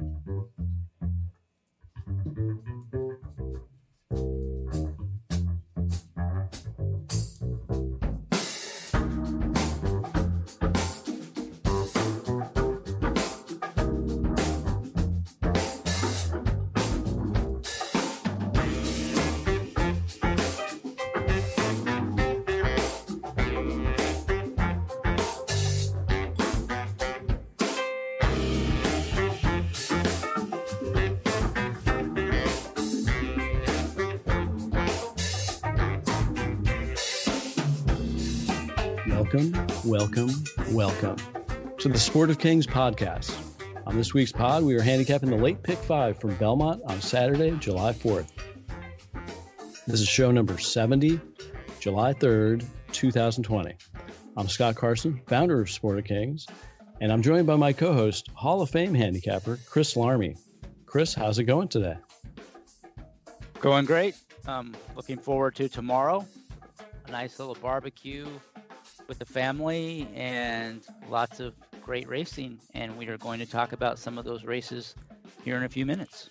Thank you. Welcome, welcome, welcome to the Sport of Kings podcast. On this week's pod, we are handicapping the late pick five from Belmont on Saturday, July 4th. This is show number 70, July 3rd, 2020. I'm Scott Carson, founder of Sport of Kings, and I'm joined by my co host, Hall of Fame handicapper, Chris Larmey. Chris, how's it going today? Going great. Um, looking forward to tomorrow. A nice little barbecue with the family and lots of great racing. And we are going to talk about some of those races here in a few minutes.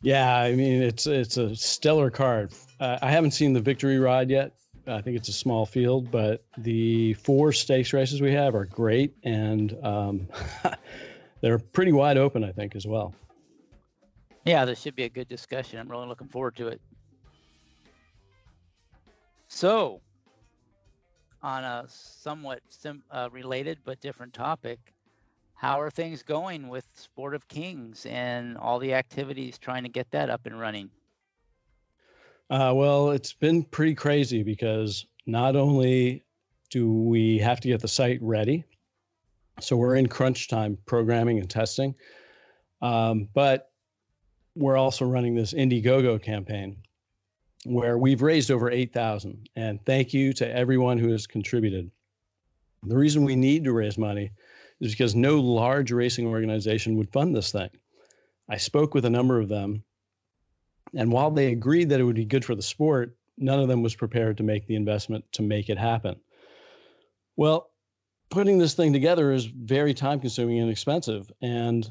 Yeah, I mean it's it's a stellar card. Uh, I haven't seen the victory ride yet. I think it's a small field, but the four stakes races we have are great, and um, they're pretty wide open. I think as well. Yeah, this should be a good discussion. I'm really looking forward to it. So, on a somewhat sim, uh, related but different topic, how are things going with Sport of Kings and all the activities trying to get that up and running? Uh, well, it's been pretty crazy because not only do we have to get the site ready, so we're in crunch time programming and testing, um, but we're also running this Indiegogo campaign where we've raised over 8,000 and thank you to everyone who has contributed. The reason we need to raise money is because no large racing organization would fund this thing. I spoke with a number of them and while they agreed that it would be good for the sport, none of them was prepared to make the investment to make it happen. Well, putting this thing together is very time consuming and expensive and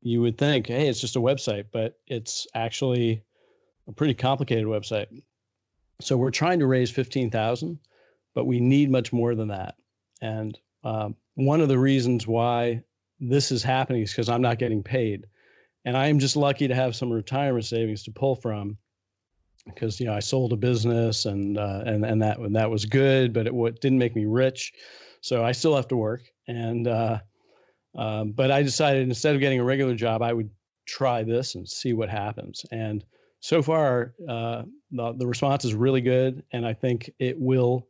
you would think, hey, it's just a website, but it's actually a pretty complicated website. So we're trying to raise 15,000, but we need much more than that. And um, one of the reasons why this is happening is because I'm not getting paid. And I am just lucky to have some retirement savings to pull from because you know I sold a business and uh, and and that that was good, but it what didn't make me rich, so I still have to work. And uh, um, but I decided instead of getting a regular job, I would try this and see what happens. And so far, uh, the, the response is really good, and I think it will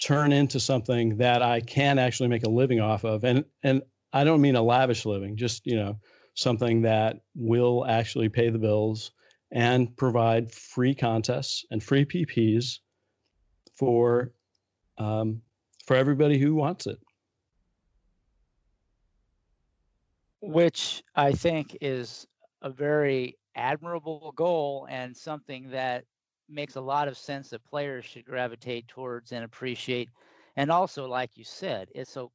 turn into something that I can actually make a living off of. And and I don't mean a lavish living, just you know something that will actually pay the bills and provide free contests and free PPs for um, for everybody who wants it. Which I think is a very admirable goal and something that makes a lot of sense that players should gravitate towards and appreciate. And also, like you said, it's so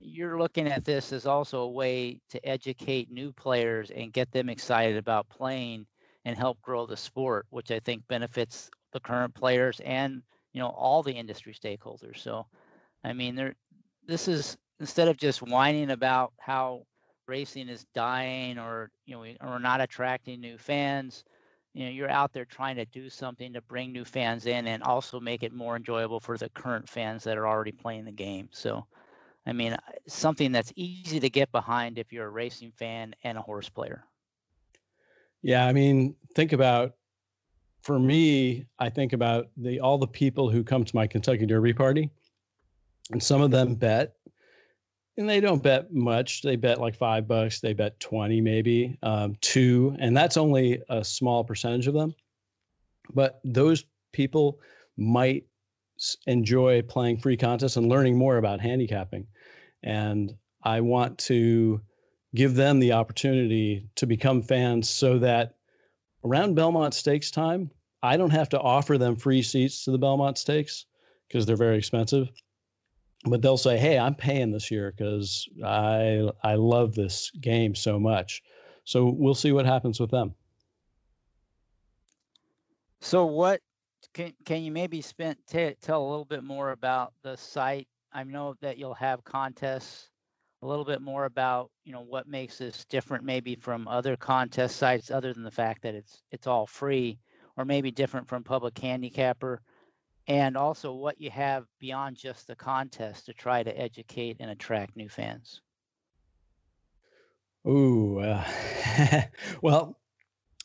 you're looking at this as also a way to educate new players and get them excited about playing and help grow the sport, which I think benefits the current players and you know all the industry stakeholders. So, I mean, there, this is instead of just whining about how racing is dying or you know we or not attracting new fans you know you're out there trying to do something to bring new fans in and also make it more enjoyable for the current fans that are already playing the game. So i mean uh, something that's easy to get behind if you're a racing fan and a horse player. Yeah i mean think about for me i think about the all the people who come to my kentucky derby party and some of them bet and they don't bet much. They bet like five bucks. They bet 20, maybe um, two. And that's only a small percentage of them. But those people might enjoy playing free contests and learning more about handicapping. And I want to give them the opportunity to become fans so that around Belmont Stakes time, I don't have to offer them free seats to the Belmont Stakes because they're very expensive. But they'll say, "Hey, I'm paying this year because I I love this game so much." So we'll see what happens with them. So what can can you maybe spend t- tell a little bit more about the site? I know that you'll have contests. A little bit more about you know what makes this different maybe from other contest sites, other than the fact that it's it's all free, or maybe different from Public Handicapper, and also what you have beyond just the contest to try to educate and attract new fans. Ooh, uh, well,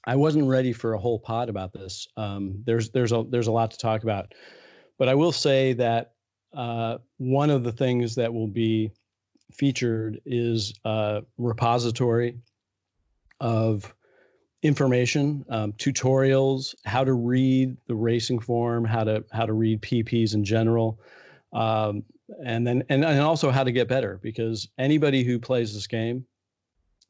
I wasn't ready for a whole pod about this. Um, there's there's a there's a lot to talk about, but I will say that uh, one of the things that will be featured is a repository of information, um, tutorials, how to read the racing form, how to how to read PPs in general, um, and then and, and also how to get better because anybody who plays this game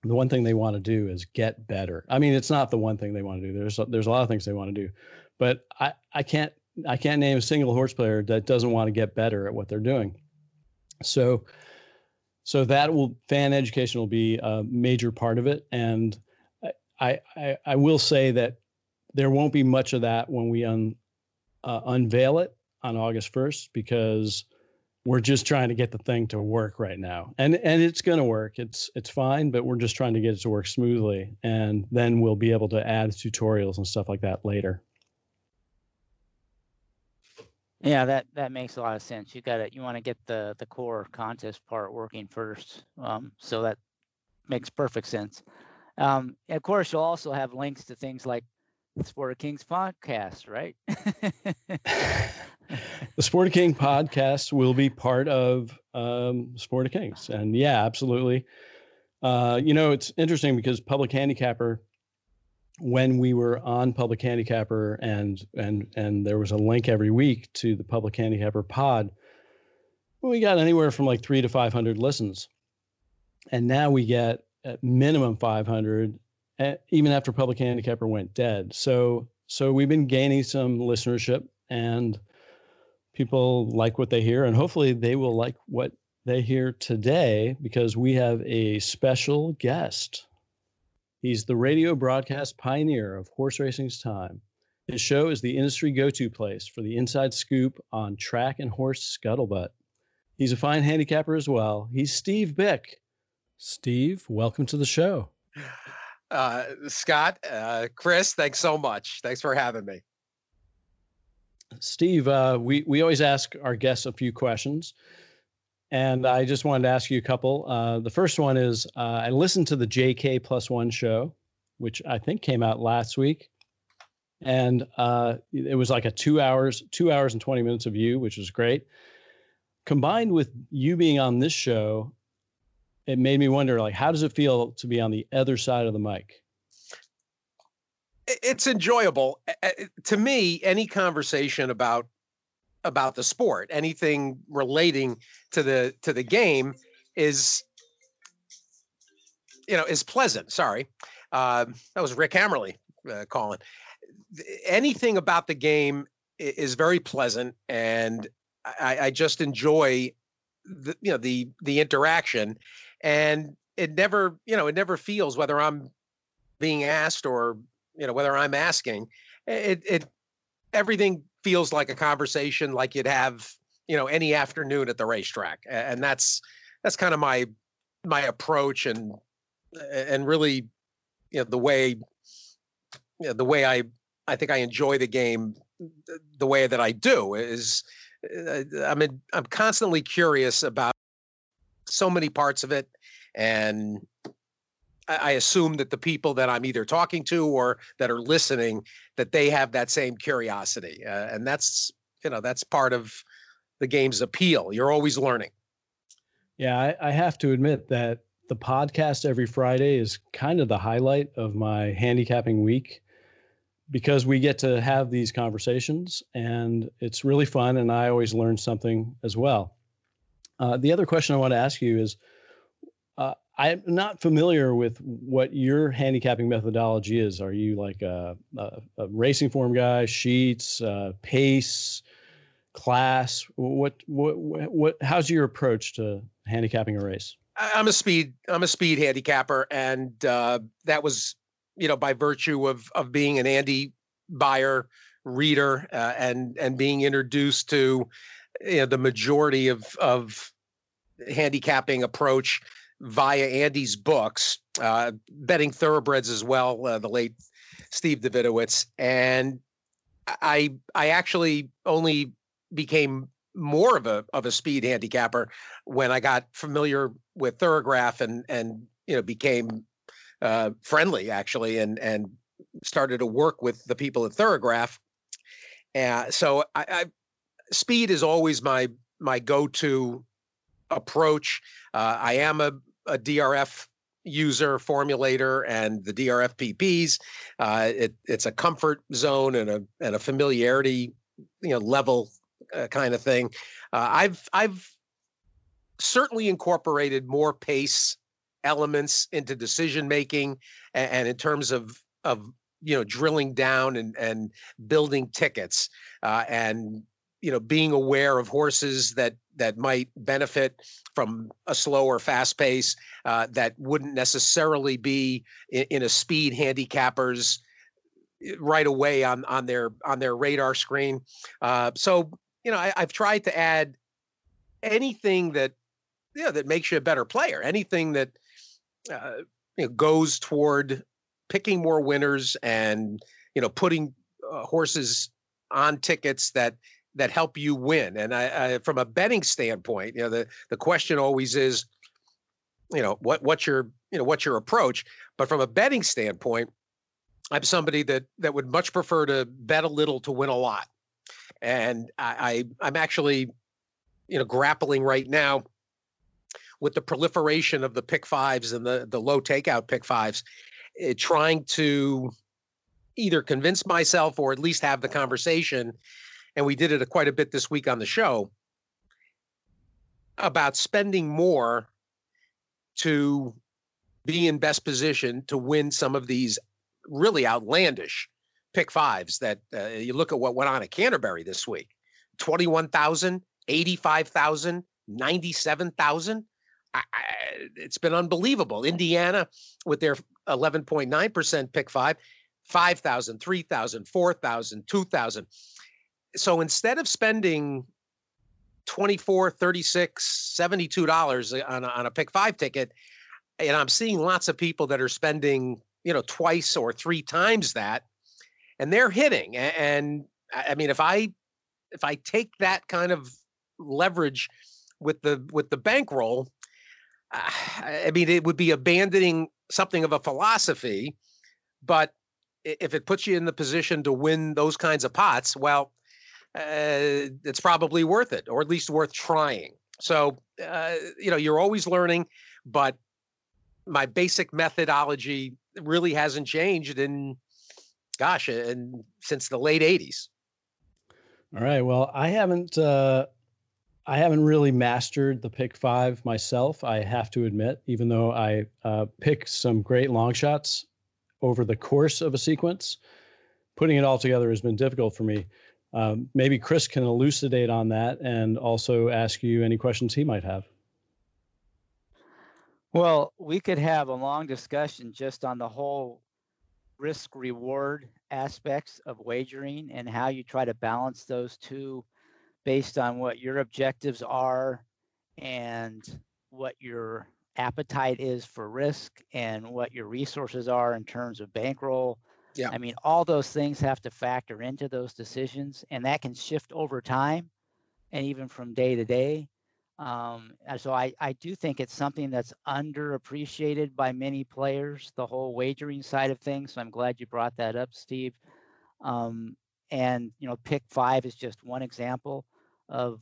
the one thing they want to do is get better. I mean, it's not the one thing they want to do. There's there's a lot of things they want to do, but I I can't I can't name a single horse player that doesn't want to get better at what they're doing. So so that will fan education will be a major part of it, and I I, I will say that there won't be much of that when we un, uh, unveil it on August 1st because we're just trying to get the thing to work right now. And and it's going to work. It's it's fine but we're just trying to get it to work smoothly and then we'll be able to add tutorials and stuff like that later. Yeah that that makes a lot of sense. You got it you want to get the the core contest part working first um, so that makes perfect sense um, of course you'll also have links to things like the sport of kings podcast right? The Sport of King podcast will be part of um, Sport of Kings, and yeah, absolutely. Uh, you know, it's interesting because Public Handicapper, when we were on Public Handicapper, and and and there was a link every week to the Public Handicapper pod, we got anywhere from like three to five hundred listens, and now we get at minimum five hundred, eh, even after Public Handicapper went dead. So so we've been gaining some listenership and people like what they hear, and hopefully they will like what they hear today because we have a special guest. He's the radio broadcast pioneer of horse racing's time. His show is the industry go to place for the inside scoop on track and horse scuttlebutt. He's a fine handicapper as well. He's Steve Byk. Steve, welcome to the show. Uh, Scott, uh, Chris, thanks so much. Thanks for having me. Steve, uh, we we always ask our guests a few questions, and I just wanted to ask you a couple. Uh, the first one is uh, I listened to the JK Plus One show, which I think came out last week, and uh, it was like a two hours two hours and twenty minutes of you, which was great. Combined with you being on this show, it made me wonder like how does it feel to be on the other side of the mic? it's enjoyable. To me any conversation about about the sport anything relating to the to the game is you know is pleasant. Sorry. Uh, that was rick hammerly uh, calling. Anything about the game is very pleasant and I, I just enjoy the you know the the interaction and it never you know it never feels whether i'm being asked or you know whether i'm asking. It it everything feels like a conversation like you'd have you know any afternoon at the racetrack and that's that's kind of my my approach and and really you know the way you know, the way i i think i enjoy the game the way that i do is uh, i'm i'm constantly curious about so many parts of it and I assume that the people that I'm either talking to or that are listening that they have that same curiosity, uh, and that's you know that's part of the game's appeal. You're always learning. Yeah, I, I have to admit that the podcast every Friday is kind of the highlight of my handicapping week because we get to have these conversations and it's really fun and I always learn something as well. Uh, the other question I want to ask you is I'm not familiar with what your handicapping methodology is. Are you like a, a, a racing form guy, sheets, uh, pace? class? What what what? How's your approach to handicapping a race? I'm a speed I'm a speed handicapper, and uh, that was you know by virtue of of being an Andy Beyer reader uh, and and being introduced to you know the majority of of handicapping approach via Andy's books, uh, betting thoroughbreds as well. Uh, the late Steve Davidowitz, and I I actually only became more of a of a speed handicapper when I got familiar with Thoro-Graph and and you know became uh, friendly actually and and started to work with the people at Thoro-Graph. Uh, so I, I speed is always my my go-to approach. Uh, I am a, a DRF user formulator and the DRF PPs. Uh, it, it's a comfort zone and a and a familiarity you know level uh, kind of thing. Uh, I've I've certainly incorporated more pace elements into decision making and, and in terms of of you know drilling down and and building tickets uh, and you know being aware of horses that that might benefit from a slower fast pace uh, that wouldn't necessarily be in, in, a speed handicappers eh, right away on on their on their radar screen. Uh, so you know I, have tried to add anything that you know that makes you a better player anything that uh, you know, goes toward picking more winners and you know putting uh, horses on tickets that that help you win. And I, I, from a betting standpoint, you know, the the question always is, you know, what what's your you know what's your approach? But from a betting standpoint, I'm somebody that that would much prefer to bet a little to win a lot. And I, I I'm actually, you know, grappling right now with the proliferation of the pick fives and the the low takeout pick fives, uh, trying to either convince myself or at least have the conversation and we did it quite a bit this week on the show about spending more to be in best position to win some of these really outlandish pick fives that uh, you look at what went on at Canterbury this week 21,000, 85,000, 97,000. it's been unbelievable. Indiana with their 11.9% pick five, 5,000, 3,000, 4,000, 2,000 so instead of spending 24 36 72 dollars on a, on a pick five ticket and i'm seeing lots of people that are spending you know twice or three times that and they're hitting and i mean if i if i take that kind of leverage with the with the bankroll i mean it would be abandoning something of a philosophy but if it puts you in the position to win those kinds of pots well uh, it's probably worth it, or at least worth trying. So, uh, you know, you're always learning, but my basic methodology really hasn't changed in, gosh, in since the late '80s. All right. Well, I haven't. Uh, I haven't really mastered the pick five myself. I have to admit, even though I uh, pick some great long shots over the course of a sequence, putting it all together has been difficult for me. Um, maybe Chris can elucidate on that and also ask you any questions he might have. Well, we could have a long discussion just on the whole risk reward aspects of wagering and how you try to balance those two based on what your objectives are and what your appetite is for risk and what your resources are in terms of bankroll yeah. I mean, all those things have to factor into those decisions, and that can shift over time and even from day to day. Um, so I, I do think it's something that's underappreciated by many players, the whole wagering side of things. So I'm glad you brought that up, Steve. Um, and, you know, pick five is just one example of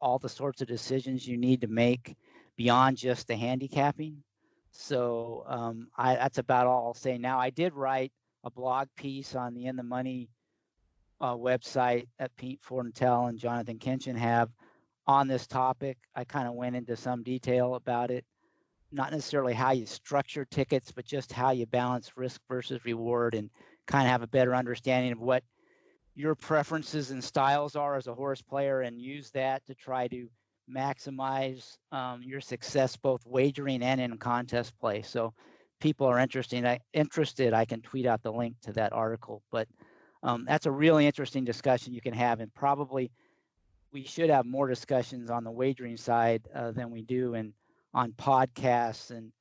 all the sorts of decisions you need to make beyond just the handicapping. So um, I, that's about all I'll say now. I did write a blog piece on the In the Money uh, website that Pete Fornatale and Jonathan Kinchen have on this topic. I kind of went into some detail about it, not necessarily how you structure tickets, but just how you balance risk versus reward and kind of have a better understanding of what your preferences and styles are as a horse player and use that to try to maximize um, your success both wagering and in contest play. So people are interested, I, interested, I can tweet out the link to that article. But um, that's a really interesting discussion you can have, and probably we should have more discussions on the wagering side uh, than we do in on podcasts and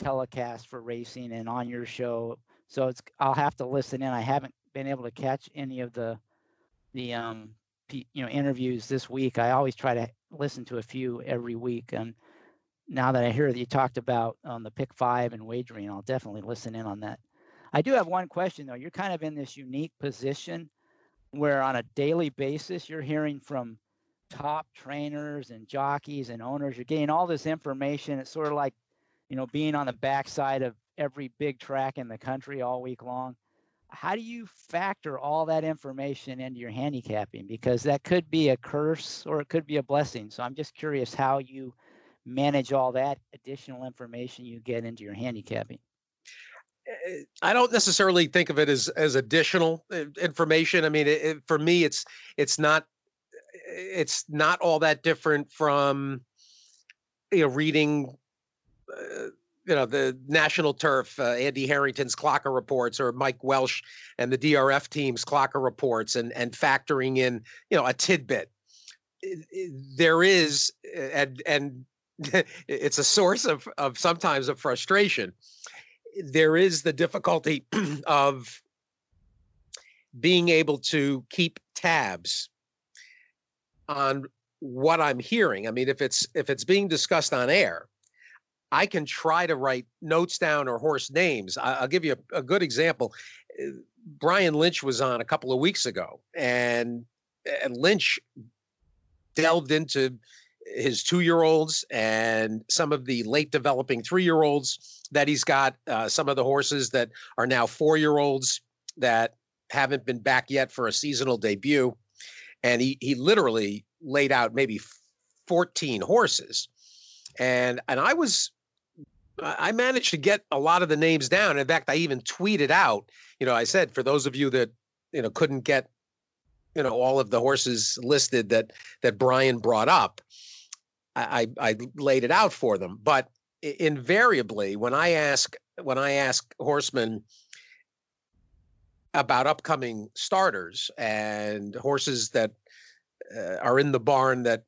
telecasts for racing and on your show. So it's I'll have to listen in. I haven't been able to catch any of the the um you know interviews this week. I always try to listen to a few every week, and now that I hear that you talked about um, the pick five and wagering, I'll definitely listen in on that. I do have one question though. You're kind of in this unique position where on a daily basis you're hearing from top trainers and jockeys and owners. You're getting all this information. It's sort of like, you know, being on the backside of every big track in the country all week long. How do you factor all that information into your handicapping? Because that could be a curse or it could be a blessing. So I'm just curious how you manage all that additional information you get into your handicapping. I don't necessarily think of it as as additional eh, information. I mean, it, it, for me, it's it's not it's not all that different from you know reading uh, you know the national turf uh, andy harrington's clocker reports or mike welsch and the drf team's clocker reports and and factoring in you know a tidbit there is and and it's a source of of sometimes of frustration there is the difficulty of being able to keep tabs on what I'm hearing. I mean, if it's if it's being discussed on air, I can try to write notes down or horse names. I, will give you a, a, good example. Uh, Brian Lynch was on a couple of weeks ago, and and Lynch delved into his two-year-olds and some of the late developing three-year-olds that he's got. Uh, some of the horses that are now four-year-olds that haven't been back yet for a seasonal debut and he he literally laid out maybe 14 horses and and i was i managed to get a lot of the names down in fact i even tweeted out you know i said for those of you that you know couldn't get you know all of the horses listed that that brian brought up i i laid it out for them but invariably when i ask when i ask horsemen about upcoming starters and horses that uh, are in the barn that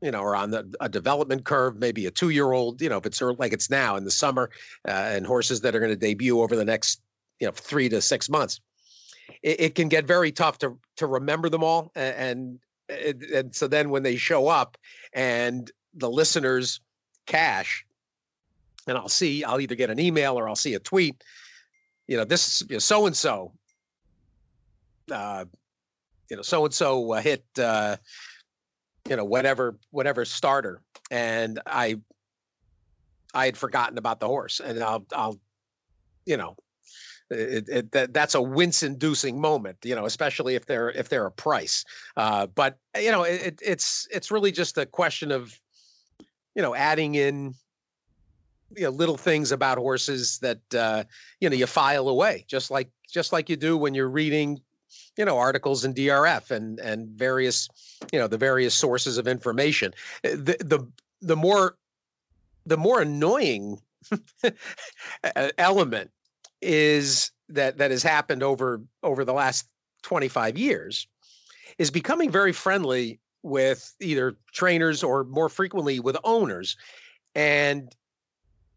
you know are on the, a development curve maybe a two-year-old you know if it's like it's now in the summer uh, and horses that are going to debut over the next you know three to six months it, it, can get very tough to to remember them all and, and and so then when they show up and the listeners cash. And i'll see i'll either get an email or i'll see a tweet you know this is so and so uh, you know, so and so hit, uh, you know, whatever whatever starter, and I, I had forgotten about the horse, and I'll I'll, you know, it, it, that, that's a wince-inducing moment, you know, especially if they're if they're a price. Uh, but you know, it, it's it's really just a question of, you know, adding in, you know, little things about horses that uh, you know you file away, just like just like you do when you're reading you know articles in drf and and various you know the various sources of information eh, the the the more the more annoying element is that that has happened over over the last 25 years is becoming very friendly with either trainers or more frequently with owners and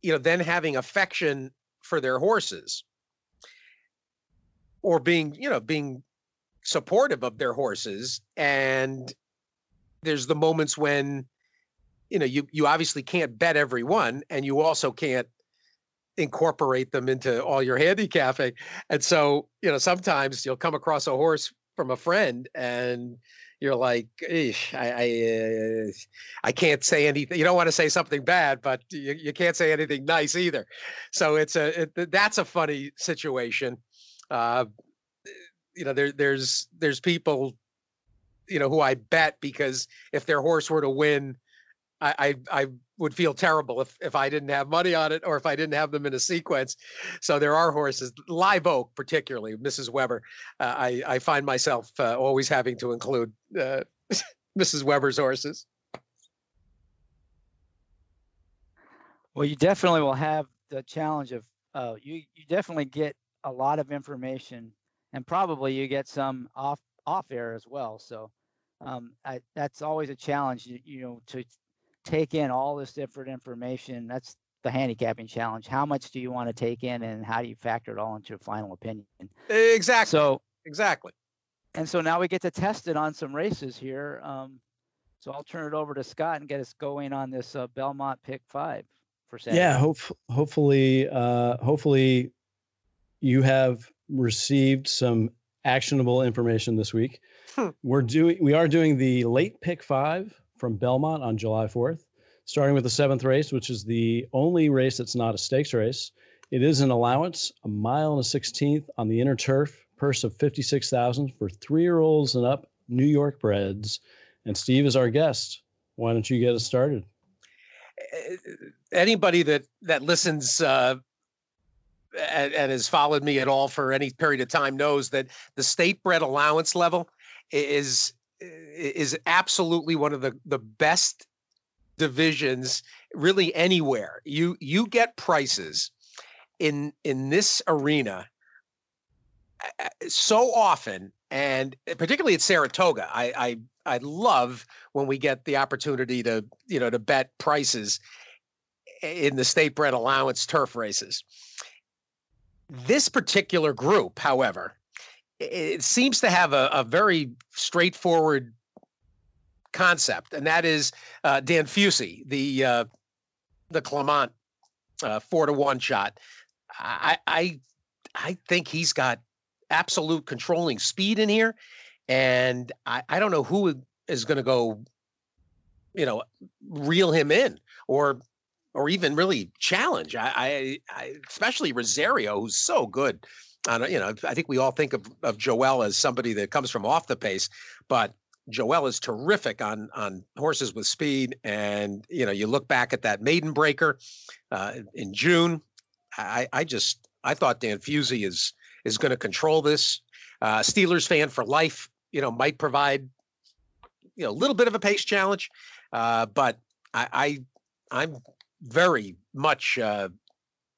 you know then having affection for their horses or being you know being supportive of their horses. And there's the moments when you know you you obviously can't bet everyone and you also can't incorporate them into all your handicapping. And so you know sometimes you'll come across a horse from a friend and you're like I I, uh, I can't say anything you don't want to say something bad but you, you can't say anything nice either. So it's a it, that's a funny situation. Uh, you know there there's there's people you know who I bet because if their horse were to win I I, I would feel terrible if if I didn't have money on it or if I didn't have them in a sequence. So there are horses, Live Oak particularly, Mrs. Weber. Uh, I I find myself uh, always having to include uh, Mrs. Weber's horses. Well, you definitely will have the challenge of uh, you. You definitely get a lot of information, and probably you get some off off air as well. So um, I, that's always a challenge. You, you know to take in all this different information. That's the handicapping challenge. How much do you want to take in, and how do you factor it all into a final opinion? Exactly. So exactly. And so now we get to test it on some races here. Um, so I'll turn it over to Scott and get us going on this uh, Belmont Pick Five for Saturday. Yeah, hope, hopefully, uh, hopefully, you have received some actionable information this week. Hmm. We're doing, we are doing the late Pick Five from Belmont on July 4th, starting with the seventh race, which is the only race that's not a stakes race. It is an allowance, a mile and a 16th on the inner turf, purse of 56,000 for three-year-olds and up New York breds. And Steve is our guest. Why don't you get us started? Eh, anybody that that listens uh, and, and, has followed me at all for any period of time knows that the state bred allowance level is is absolutely one of the the best divisions really anywhere. You you get prices in in this arena so often and particularly at Saratoga. I I I love when we get the opportunity to, you know, to bet prices in the state bred allowance turf races. This particular group, however, it seems to have a, a very straightforward concept, and that is uh, Dan Fusey, the uh, the Clement uh, four to one shot. I, I I think he's got absolute controlling speed in here, and I, I don't know who is going to go, you know, reel him in or or even really challenge. I, I, I especially Rosario, who's so good and you know, I think we all think of of Joel as somebody that comes from off the pace, but Joel is terrific on on horses with speed. And you know, you look back at that maiden breaker uh, in June. I, I just I thought Dan Fusey is is going to control this. Uh, Steelers fan for life. You know, might provide you know a little bit of a pace challenge, uh, but I, I am very much uh,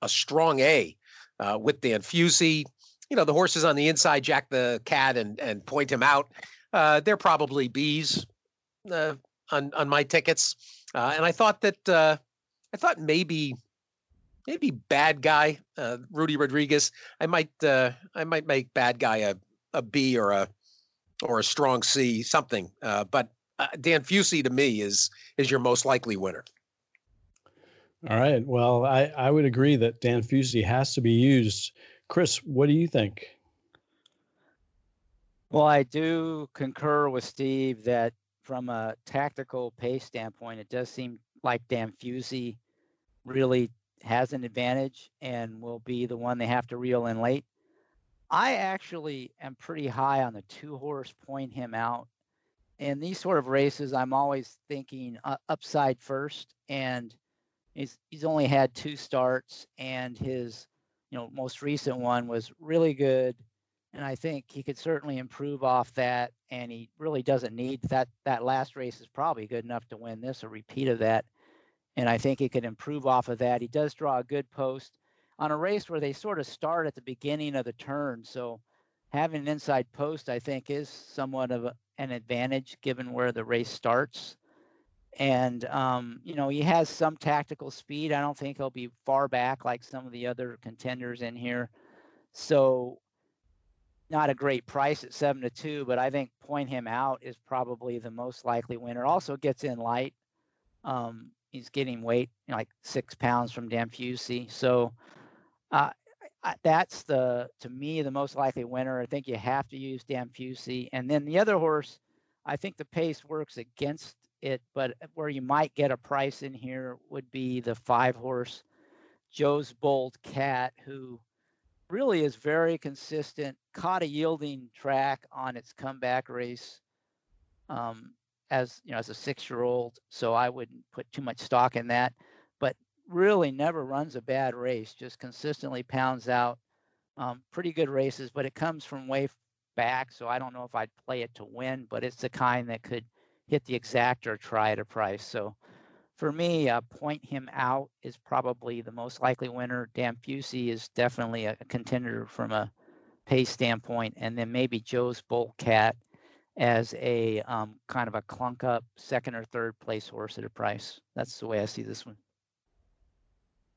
a strong A uh, with Dan Fusey you know, the horses on the inside jack the cat and and point him out. Uh, they're probably bees uh, on on my tickets, uh, and I thought that uh, I thought maybe maybe bad guy uh, Rudy Rodriguez. I might uh, I might make bad guy a a B or a or a strong C something. but Dan Fusey to me is is your most likely winner. All right. Well, I, I would agree that Dan Fusey has to be used Chris, what do you think? Well, I do concur with Steve that from a tactical pace standpoint, it does seem like Dan Fusey really has an advantage and will be the one they have to reel in late. I actually am pretty high on the two horse point him out. In these sort of races, I'm always thinking uh, upside first, and he's he's only had two starts, and his you know, most recent one was really good. And I think he could certainly improve off that. And he really doesn't need that. That last race is probably good enough to win this, a repeat of that. And I think he could improve off of that. He does draw a good post on a race where they sort of start at the beginning of the turn. So having an inside post, I think, is somewhat of a, an advantage given where the race starts and um, you know he has some tactical speed. I don't think he'll be far back like some of the other contenders in here. So not a great price at seven to two, but I think point him out is probably the most likely winner. Also gets in light. Um, he's getting weight you know, like six pounds from Dan Fusey. So uh, I, that's the to me the most likely winner. I think you have to use Dan Fusey, and then the other horse. I think the pace works against it, but where you might get a price in here would be the five horse Joe's Bold Cat, who really is very consistent, caught a yielding track on its comeback race um, as you know as a six year old, so I wouldn't put too much stock in that. But really, never runs a bad race. Just consistently pounds out um, pretty good races, but it comes from way back. So I don't know if I'd play it to win, but it's the kind that could hit the exact or try at a price. So for me, uh, point him out is probably the most likely winner. Dan Fusey is definitely a, a contender from a pace standpoint, and then maybe Joe's Bold Cat as a um, kind of a clunk up second or third place horse at a price. That's the way I see this one.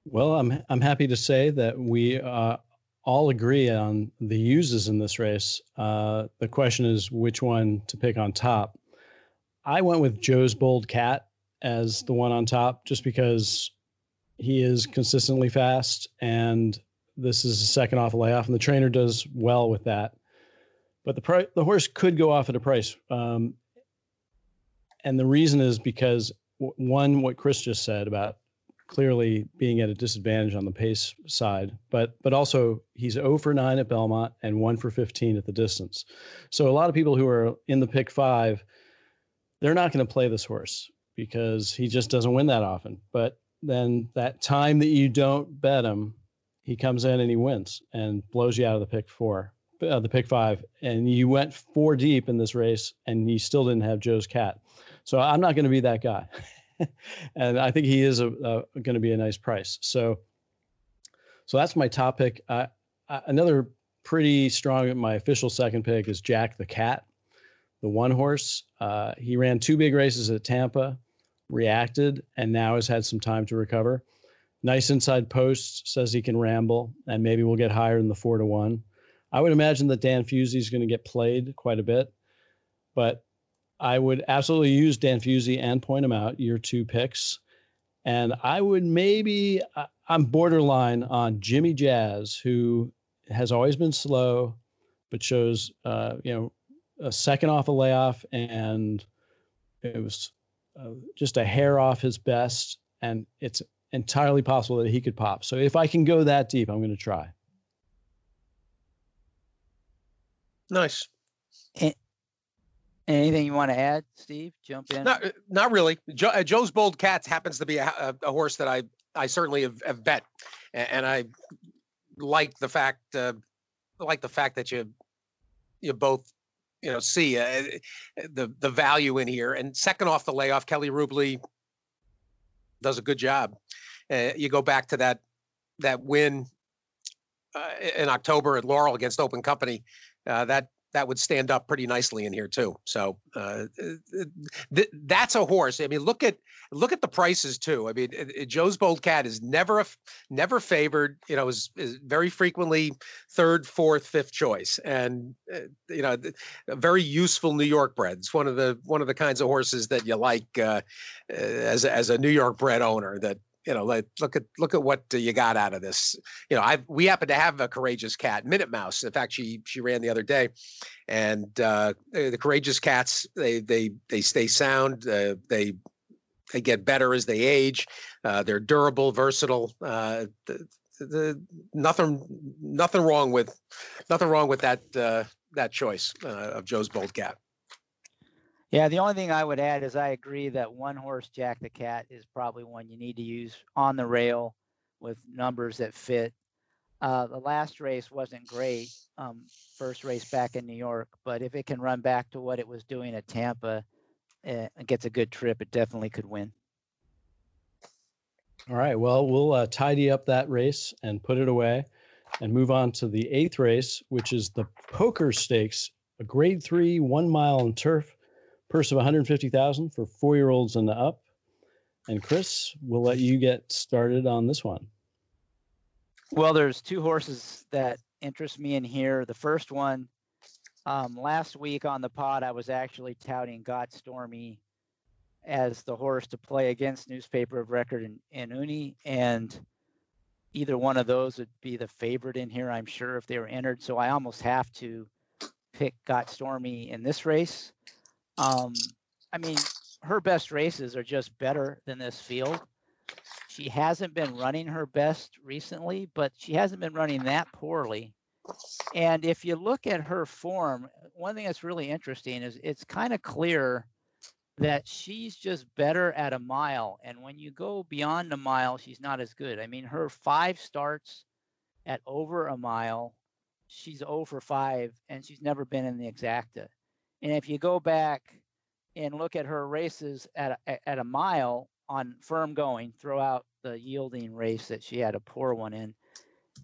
Well, I'm I'm happy to say that we uh, all agree on the uses in this race. Uh, the question is which one to pick on top. I went with Joe's Bold Cat as the one on top just because he is consistently fast and this is a second off layoff and the trainer does well with that. But the the horse could go off at a price um, and the reason is because one what chris just said about clearly being at a disadvantage on the pace side but but also he's 0 for 9 at belmont and 1 for 15 at the distance. So a lot of people who are in the pick five they're not going to play this horse because he just doesn't win that often. But then that time that you don't bet him, he comes in and he wins and blows you out of the pick four, uh, the pick five, and you went four deep in this race and you still didn't have Joe's cat. So I'm not going to be that guy, and I think he is going to be a nice price. So, so that's my top pick. Uh, another pretty strong. My official second pick is Jack the Cat, the one horse. Uh, he ran two big races at Tampa reacted and now has had some time to recover. Nice inside post says he can ramble, and maybe we'll get higher than the four to one. I would imagine that Dan Fusey is going to get played quite a bit, but I would absolutely use Dan Fusey and point him out, your two picks. And I would maybe, I'm borderline on Jimmy Jazz, who has always been slow, but shows, uh, you know, a second off a layoff and it was uh, just a hair off his best, and it's entirely possible that he could pop. So if I can go that deep, I'm going to try. Nice. anything you want to add, Steve? Jump in. Not, not really. uh, Joe's Bold Cats happens to be a, a, a, horse that I, I certainly have, have bet, and, and, I like the fact, uh, like the fact that you, you both you know see uh, the the value in here. And second off the layoff, Kelly Rubley does a good job. Uh, you go back to that that win uh, in October at Laurel against Open Company. Uh, that that would stand up pretty nicely in here too. So uh, th- that's a horse. I mean, look at look at the prices too. I mean, it, it, Joe's Bold Cat is never never favored. You know, is, is very frequently third, fourth, fifth choice, and uh, you know, a very useful New York bred. It's one of the one of the kinds of horses that you like uh, as as a New York bred owner that you know, like look at look at what you got out of this. You know, I we happen to have a courageous cat, Minute Mouse. In fact, she she ran the other day, and uh, the courageous cats they they they stay sound. Uh, they they get better as they age. Uh, they're durable, versatile. Uh, the, the, nothing nothing wrong with nothing wrong with that uh, that choice uh, of Joe's Bold Cat. Yeah, the only thing I would add is I agree that one horse Jack the Cat is probably one you need to use on the rail with numbers that fit. Uh, the last race wasn't great, um, first race back in New York, but if it can run back to what it was doing at Tampa uh, and gets a good trip, it definitely could win. All right. Well, we'll uh, tidy up that race and put it away and move on to the eighth race, which is the Poker Stakes, a grade three, one mile on turf purse of 150,000 for four-year-olds and up. And Chris, we'll let you get started on this one. Well, there's two horses that interest me in here. The first one, um, last week on the pod, I was actually touting Got Stormy as the horse to play against newspaper of record in, in Uni, and either one of those would be the favorite in here, I'm sure, if they were entered. So I almost have to pick Got Stormy in this race. Um, I mean, her best races are just better than this field. She hasn't been running her best recently, but she hasn't been running that poorly. And if you look at her form, one thing that's really interesting is it's kind of clear that she's just better at a mile. And when you go beyond a mile, she's not as good. I mean, her five starts at over a mile, she's over five, and she's never been in the exacta. And if you go back and look at her races at a, at a mile on firm going, throw out the yielding race that she had a poor one in.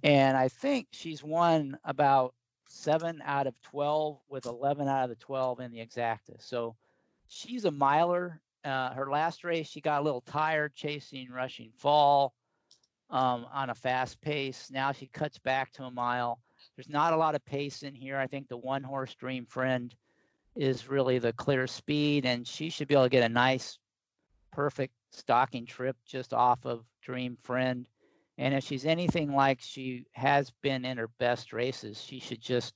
And I think she's won about seven out of 12 with 11 out of the 12 in the exacta. So she's a miler. Uh, her last race, she got a little tired chasing Rushing Fall um, on a fast pace. Now she cuts back to a mile. There's not a lot of pace in here. I think the one horse Dream Friend is really the clear speed, and she should be able to get a nice, perfect stocking trip just off of Dream Friend. And if she's anything like she has been in her best races, she should just,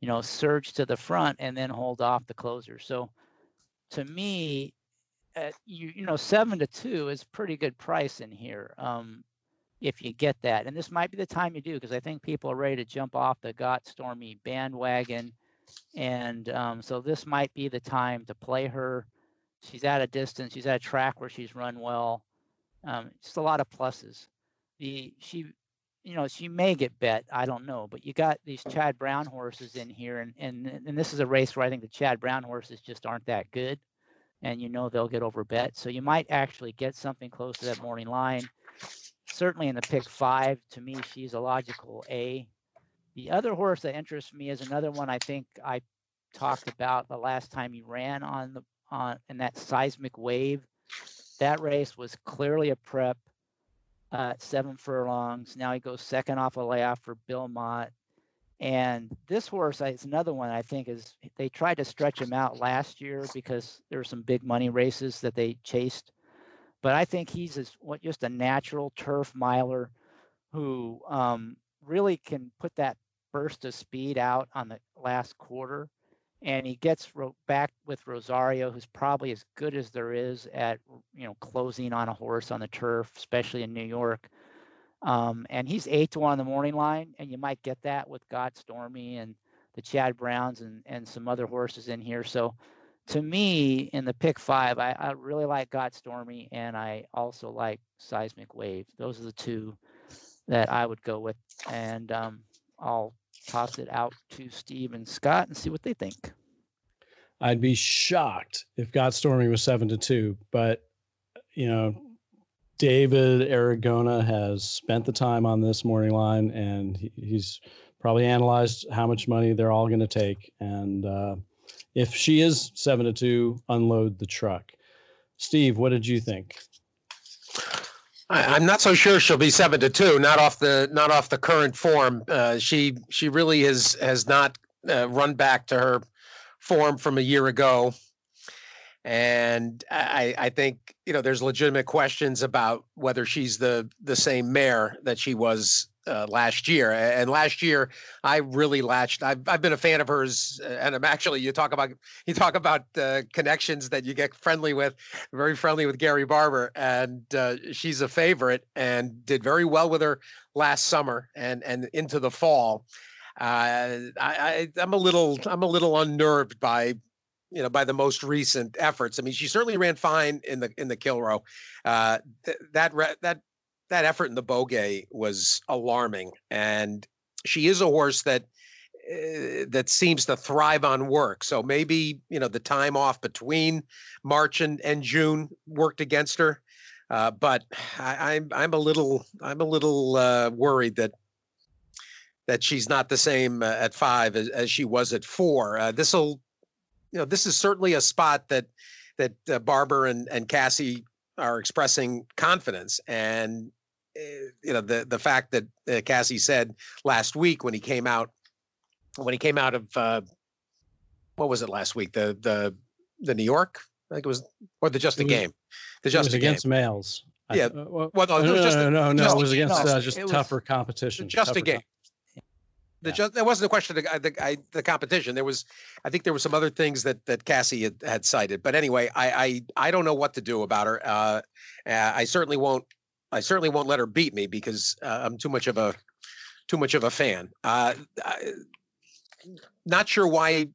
you know, surge to the front and then hold off the closer. So to me, uh, you you know, seven to two is pretty good price in here. Um, if you get that, and this might be the time you do because I think people are ready to jump off the Got Stormy bandwagon, and um, so this might be the time to play her. She's at a distance. She's at a track where she's run well. Um, just a lot of pluses. The she, you know, she may get bet. I don't know, but you got these Chad Brown horses in here, and and and this is a race where I think the Chad Brown horses just aren't that good, and you know they'll get over bet. So you might actually get something close to that morning line. Certainly in the pick five, to me, she's a logical A. The other horse that interests me is another one I think I talked about the last time he ran on the on in that seismic wave. That race was clearly a prep uh, seven furlongs. Now he goes second off a layoff for Bill Mott. And this horse is another one I think is they tried to stretch him out last year because there were some big money races that they chased. But I think he's just a natural turf miler who um, really can put that burst of speed out on the last quarter and he gets ro- back with Rosario, who's probably as good as there is at you know closing on a horse on the turf, especially in New York. Um, and he's eight to one on the morning line, and you might get that with Got Stormy and the Chad Browns and and some other horses in here. So to me, in the pick five, I, I really like Got Stormy, and I also like Seismic Wave. Those are the two that I would go with, and um, I'll toss it out to Steve and Scott and see what they think. I'd be shocked if Got Stormy was seven to two, but you know, David Aragona has spent the time on this morning line, and he, he's probably analyzed how much money they're all going to take. And uh, if she is seven to two, unload the truck. Steve, what did you think? I, am not so sure she'll be seven to two. Not off the not off the current form. Uh, she she really has has not uh, run back to her form from a year ago, and I I think you know there's legitimate questions about whether she's the the same mare that she was uh, last year. And last year, I really latched. I've I've been a fan of hers, uh, and I'm actually you talk about you talk about uh, connections that you get friendly with, very friendly with Gary Barber, and uh, she's a favorite and did very well with her last summer and and into the fall. Uh, I, I I'm a little I'm a little unnerved by you know by the most recent efforts. I mean, she certainly ran fine in the in the Kilroe. Uh, th- that re- that that effort in the Beaugay was alarming, and she is a horse that uh, that seems to thrive on work. So maybe you know the time off between March and, and June worked against her. Uh, but I, am I'm, I'm a little I'm a little uh, worried that that she's not the same uh, at five as, as she was at four. Uh, this will you know this is certainly a spot that that uh, Barber and and Casse are expressing confidence and Eh, you know the the fact that uh, Casse said last week when he came out when he came out of uh, what was it last week the the the New York I think it was or the just a game the just against game. males yeah I, well, well no, no, no, no, no, no, it was against no, uh, just tougher was, competition just a game the yeah. just there wasn't a question of the, the, the competition. There was, I think there were some other things that that Casse had, had cited. But anyway, I, I I don't know what to do about her. Uh, I certainly won't I certainly won't let her beat me because uh, I'm too much of a too much of a fan. Uh, I, not sure why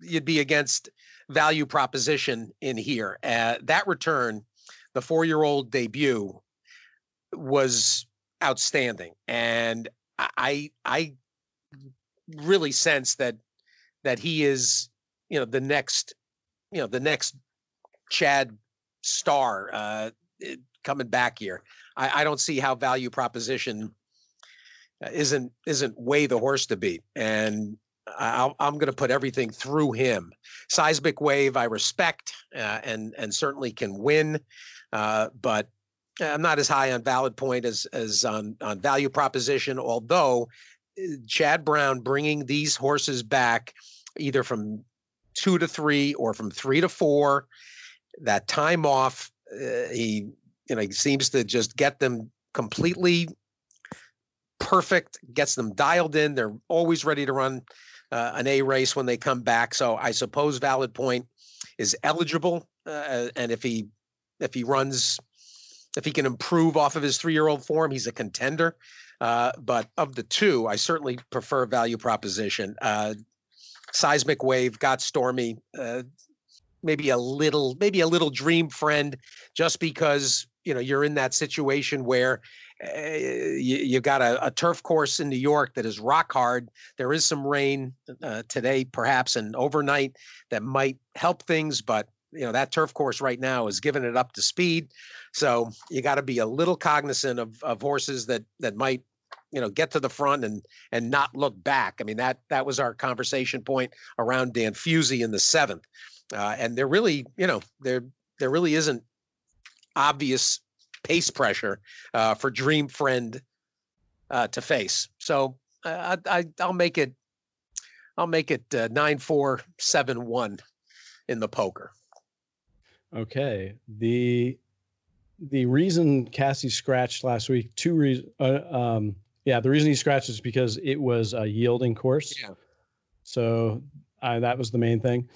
you'd be against value proposition in here. Uh, that return, the four-year-old debut, was outstanding, and I I really sense that that he is you know the next you know the next Chad star uh, coming back here. I, I don't see how value proposition uh, isn't isn't way the horse to beat, and i am going to put everything through him. Seismic Wave, I respect uh, and and certainly can win, uh, but I'm not as high on valid point as as on on value proposition. Although uh, Chad Brown bringing these horses back, either from two to three or from three to four, that time off, uh, he you know seems to just get them completely perfect, gets them dialed in. They're always ready to run uh, an A race when they come back. So I suppose Valid Point is eligible, uh, and if he if he runs, if he can improve off of his three year old form, he's a contender. Uh, but of the two, I certainly prefer value proposition. Uh, seismic wave got stormy. Uh, maybe a little, maybe a little dream friend, just because you know you're in that situation where uh, you, you got a, a, turf course in New York that is rock hard. There is some rain uh, today, perhaps, and overnight that might help things, but you know that turf course right now is giving it up to speed. So you got to be a little cognizant of of horses that that might you know get to the front and and not look back. I mean that that was our conversation point around Dan Fusey in the seventh, uh, and there really you know there there really isn't obvious pace pressure uh, for Dream Friend uh, to face. So uh, I, I will make it I'll make it uh, nine four seven one in the poker. Okay. The the reason Casse scratched last week, two reasons. Uh, um, yeah, the reason he scratched is because it was a yielding course. Yeah. So that was the main thing.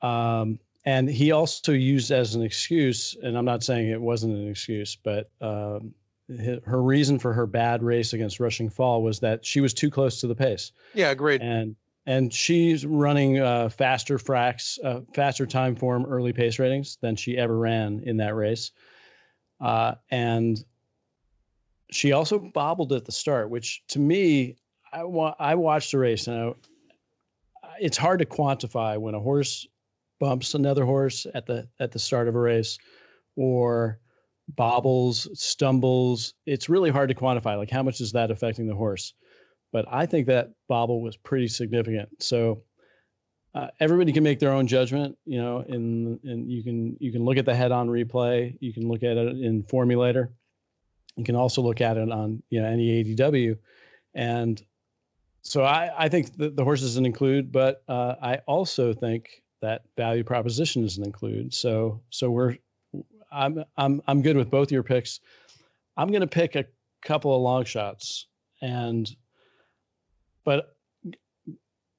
Um, and he also used as an excuse, and I'm not saying it wasn't an excuse, but um, her reason for her bad race against Rushing Fall was that she was too close to the pace. Yeah, great. And and she's running uh, faster fracks, uh, faster time form early pace ratings than she ever ran in that race. Uh, and she also bobbled at the start, which to me, I wa- I watched the race and I, it's hard to quantify when a horse bumps another horse at the at the start of a race or bobbles stumbles. It's really hard to quantify like how much is that affecting the horse? But i think that bobble was pretty significant. So uh, everybody can make their own judgment you know and and you can you can look at the head on replay you can look at it in formulator. You can also look at it on you know any adw and so i i think the, the horse doesn't include but uh, i also think that value proposition doesn't include. So so we're I'm I'm I'm good with both your picks. I'm going to pick a couple of long shots and but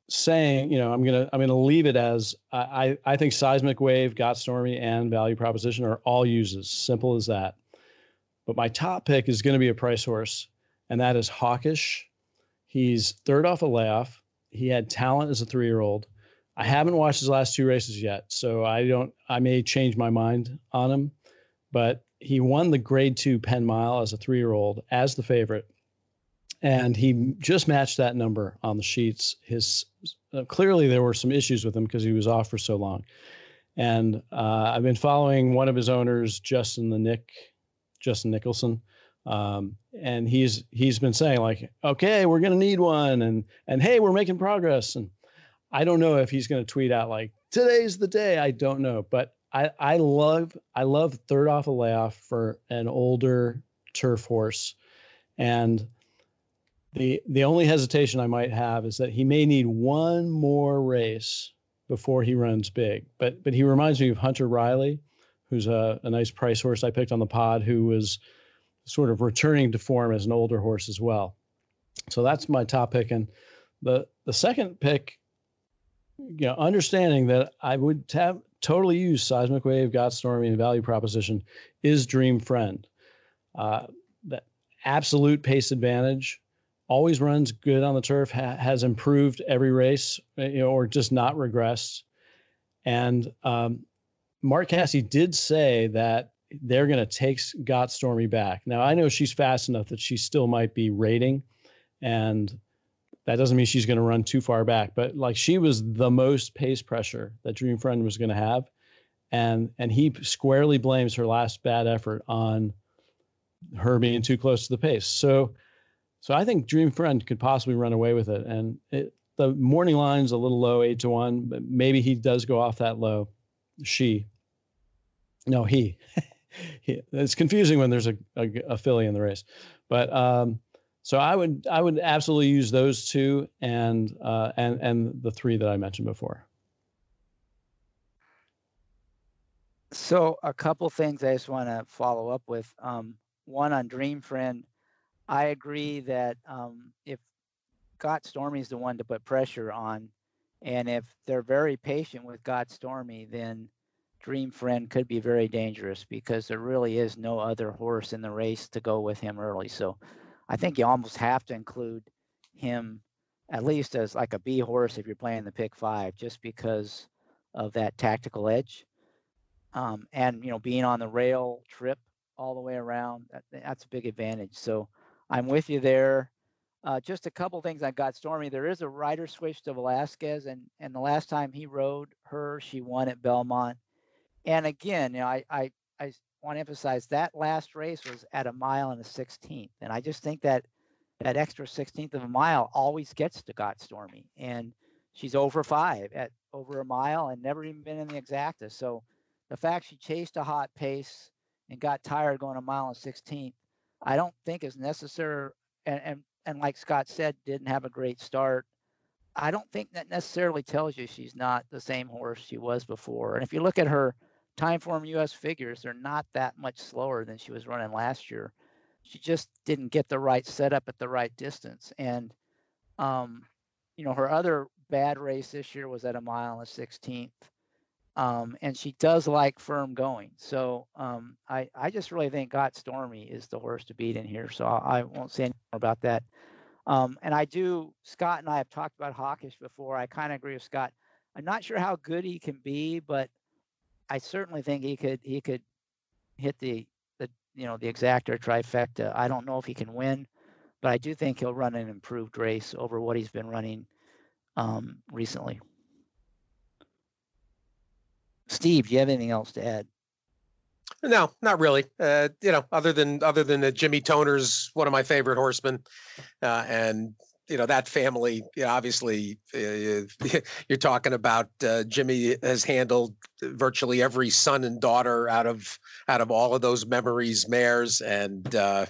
saying, you know, I'm gonna I'm gonna leave it as I I think seismic wave, got stormy, and value proposition are all uses. Simple as that. But my top pick is going to be a price horse, and that is Hawkish. He's third off a layoff. He had talent as a three year old. I haven't watched his last two races yet, so I don't. I may change my mind on him, but he won the Grade Two Penn Mile as a three-year-old as the favorite, and he just matched that number on the sheets. His uh, clearly there were some issues with him because he was off for so long, and uh, I've been following one of his owners, Justin the Nick, Justin Nicholson. Um, and he's he's been saying like, okay, we're gonna need one, and and hey, we're making progress, and I don't know if he's going to tweet out like today's the day. I don't know, but I I love I love third off a layoff for an older turf horse, and the the only hesitation I might have is that he may need one more race before he runs big. But but he reminds me of Hunter O'Riley, who's a, a nice price horse I picked on the pod, who was sort of returning to form as an older horse as well. So that's my top pick. And the the second pick you know, understanding that I would have totally use seismic wave, got stormy, and value proposition is Dream Friend. Uh, that absolute pace advantage always runs good on the turf, ha- has improved every race, uh, you know, or just not regressed. And um, Mark Casse did say that they're going to take Got Stormy back. Now, I know she's fast enough that she still might be rating, and that doesn't mean she's going to run too far back. But like she was the most pace pressure that Dream Friend was going to have, and and he squarely blames her last bad effort on her being too close to the pace. So, so I think Dream Friend could possibly run away with it, and it, the morning line's a little low, eight to one, but maybe he does go off that low. She, no, he. he it's confusing when there's a, a, a filly in the race, but um, so I would I would absolutely use those two and uh, and and the three that I mentioned before. So a couple things I just want to follow up with. Um, one on Dream Friend, I agree that um, if Got Stormy is the one to put pressure on, and if they're very patient with Got Stormy, then Dream Friend could be very dangerous because there really is no other horse in the race to go with him early. So I think you almost have to include him at least as like a B horse if you're playing the pick five, just because of that tactical edge. Um, and you know, being on the rail trip all the way around, that, that's a big advantage. So I'm with you there. Uh, just a couple things I got Stormy. There is a rider switch to Velazquez, and and the last time he rode her, she won at Belmont. And again, you know, I I, I want to emphasize that last race was at a mile and a sixteenth, and I just think that that extra sixteenth of a mile always gets to Got Stormy, and she's over five at over a mile and never even been in the exacta. So the fact she chased a hot pace and got tired going a mile and sixteenth, I don't think is necessary. And and and like Scott said, didn't have a great start. I don't think that necessarily tells you she's not the same horse she was before. And if you look at her Timeform US figures, they're not that much slower than she was running last year. She just didn't get the right setup at the right distance. And, um, you know, her other bad race this year was at a mile and a 16th. Um, and she does like firm going. So um, I, I just really think Got Stormy is the horse to beat in here. So I, I won't say any more about that. Um, and I do, Scott and I have talked about Hawkish before. I kind of agree with Scott. I'm not sure how good he can be, but I certainly think he could he could hit the the you know the exacta trifecta. I don't know if he can win, but I do think he'll run an improved race over what he's been running um, recently. Steve, do you have anything else to add? No, not really. Uh, you know, other than other than that, Jimmy Toner's one of my favorite horsemen, uh, and you know that family you know, obviously uh, you're talking about uh, jimmy has handled virtually every son and daughter out of out of all of those memories mares and uh,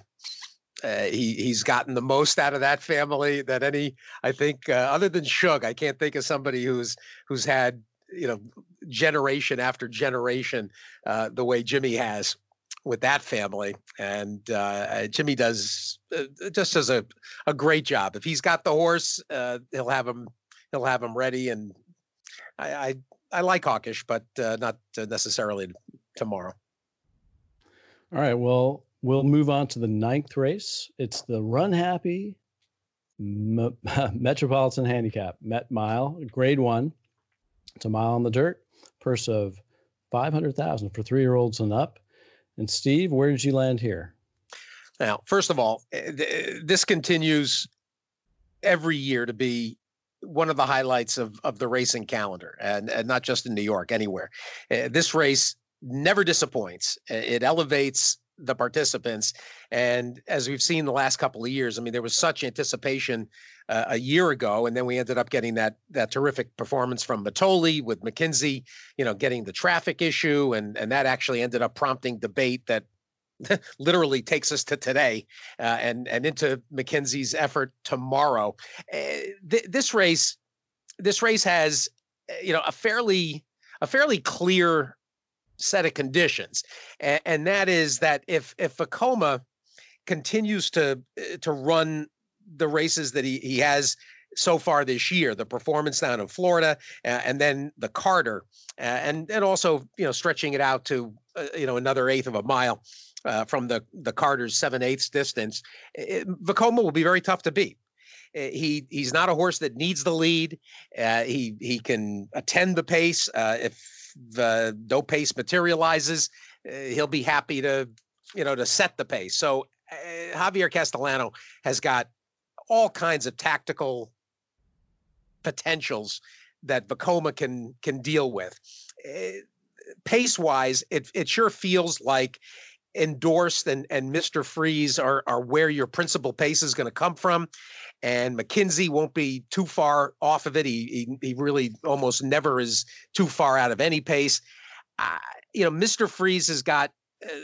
uh, he he's gotten the most out of that family that any I think uh, other than Shug I can't think of somebody who's who's had you know generation after generation uh, the way Jimmy has with that family. And uh, Jimmy does uh, just does a, a great job. If he's got the horse, uh, he'll have him he'll have him ready. And I I, I like Hawkish, but uh, not necessarily tomorrow. All right. Well, we'll move on to the ninth race. It's the Run Happy Metropolitan Handicap Met Mile, Grade One. It's a mile on the dirt. Purse of five hundred thousand for three year olds and up. And Steve, where did you land here? Now, first of all, eh, this continues every year to be one of the highlights of, of the racing calendar, and, and not just in New York, anywhere. Uh, this race never disappoints. It elevates the participants. And as we've seen the last couple of years, I mean, there was such anticipation uh, a year ago, and then we ended up getting that that terrific performance from Mitole with McKinzie, you know, getting the traffic issue, and and that actually ended up prompting debate that literally takes us to today uh, and and into McKinzie's effort tomorrow. Uh, th- this race, this race has, eh, you know, a fairly a fairly clear set of conditions, and, and that is that if if Vekoma continues to eh, to run the races that he he has so far this year, the performance down in Florida, uh, and then the Carter, uh, and and also you know stretching it out to uh, you know another eighth of a mile uh, from the the Carter's seven eighths distance, it, Vekoma will be very tough to beat. Eh, he he's not a horse that needs the lead. Uh, he he can attend the pace. Uh, if the no pace materializes, uh, he'll be happy to you know to set the pace. So uh, Javier Castellano has got all kinds of tactical potentials that Vekoma can can deal with. Uh, pace wise, it it sure feels like endorsed and and Mr. Freeze are are where your principal pace is going to come from. And McKinzie won't be too far off of it. He he, he really almost never is too far out of any pace. Uh, you know, Mr. Freeze has got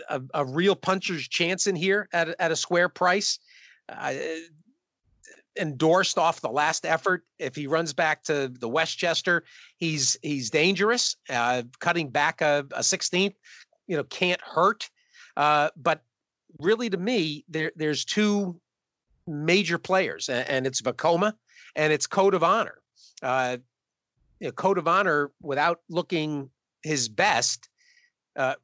a, a, real puncher's chance in here at, at a square price. Uh, endorsed off the last effort. If he runs back to the Westchester, he's he's dangerous. Uh, cutting back a, a 16th, you know, can't hurt. Uh, but really, to me, there there's two major players, and, it's Vekoma and it's Code of Honor. Uh, you know, Code of Honor, without looking his best, uh,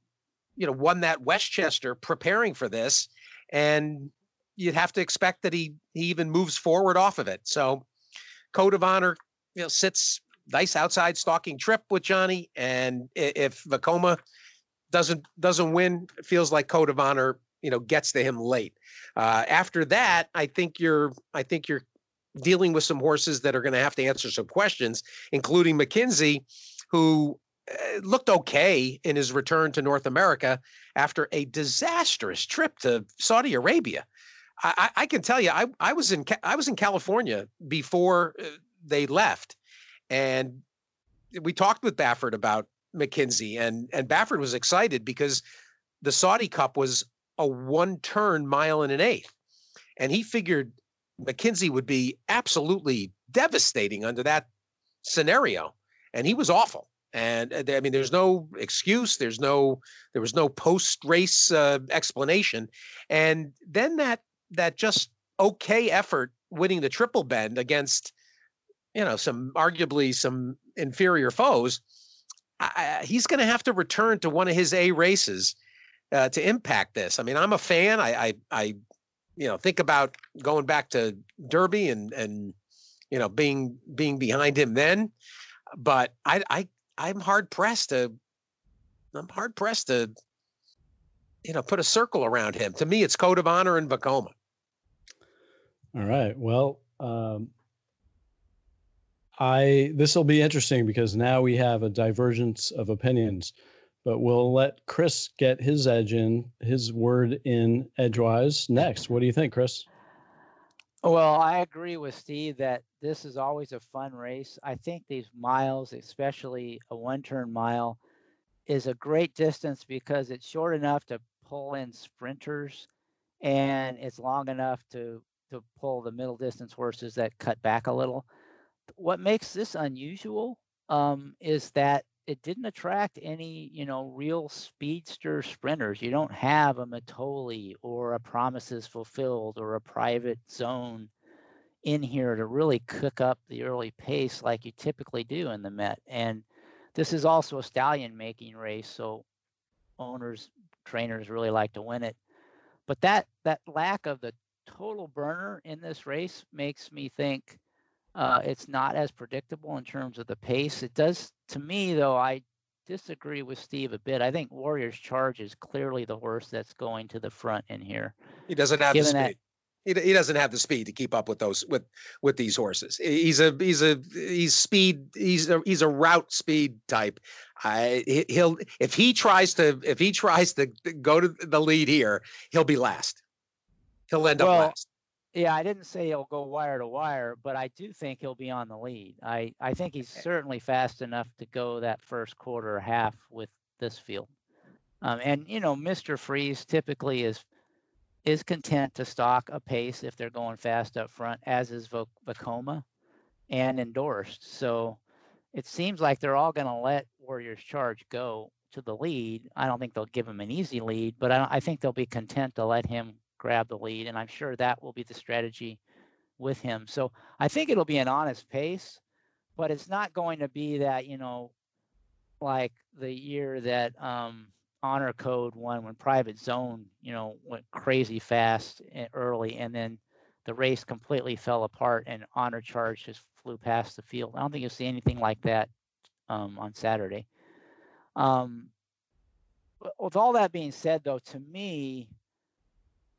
you know, won that Westchester preparing for this, and you'd have to expect that he he even moves forward off of it. So, Code of Honor, you know, sits nice outside stalking trip with Johnny, and if Vekoma doesn't doesn't win, feels like Code of Honor, you know, gets to him late. Uh, after that, I think you're I think you're dealing with some horses that are going to have to answer some questions, including McKinzie, who uh, looked okay in his return to North America after a disastrous trip to Saudi Arabia. I, I can tell you, I, I was in I was in California before uh, they left, and we talked with Baffert about McKinzie, and and Baffert was excited because the Saudi Cup was a one turn mile and an eighth, and he figured McKinzie would be absolutely devastating under that scenario, and he was awful. And uh, I mean, there's no excuse. There's no there was no post race uh, explanation, and then that that just okay effort winning the triple bend against you know some arguably some inferior foes I, he's going to have to return to one of his A races uh, to impact this. I mean, I'm a fan. I, I, I, you know, think about going back to Derby and and you know being being behind him then, but I, I, I'm hard pressed to, I'm hard pressed to, you know, put a circle around him. To me, it's code of honor and Vekoma. All right. Well, um, I this will be interesting because now we have a divergence of opinions, but we'll let Chris get his edge in, his word in edgewise next. What do you think, Chris? Well, I agree with Steve that this is always a fun race. I think these miles, especially a one turn mile, is a great distance because it's short enough to pull in sprinters and it's long enough to to pull the middle distance horses that cut back a little what makes this unusual um, is that it didn't attract any, you know, real speedster sprinters. You don't have a Mitole or a Promises Fulfilled or a Private Zone in here to really cook up the early pace like you typically do in the Met. And this is also a stallion making race, so owners, trainers really like to win it. But that that lack of the total burner in this race makes me think uh, it's not as predictable in terms of the pace. It does, to me, though, I disagree with Steve a bit. I think Warriors Charge is clearly the horse that's going to the front in here. He doesn't have Given the speed. That, he, he doesn't have the speed to keep up with those with with these horses. He's a he's a he's speed he's a he's a route speed type. I he'll if he tries to if he tries to go to the lead here, he'll be last. He'll end well, up last. Yeah, I didn't say he'll go wire to wire, but I do think he'll be on the lead. I, I think he's certainly fast enough to go that first quarter or half with this field. Um, and you know, Mr. Freeze typically is is content to stock a pace if they're going fast up front, as is Vekoma and endorsed. So it seems like they're all going to let Warriors Charge go to the lead. I don't think they'll give him an easy lead, but I, I think they'll be content to let him grab the lead. And I'm sure that will be the strategy with him. So I think it'll be an honest pace, but it's not going to be that, you know, like the year that um, Honor Code won when Private Zone, you know, went crazy fast and early and then the race completely fell apart and Honor Charge just flew past the field. I don't think you'll see anything like that um, on Saturday. Um, with all that being said, though, to me,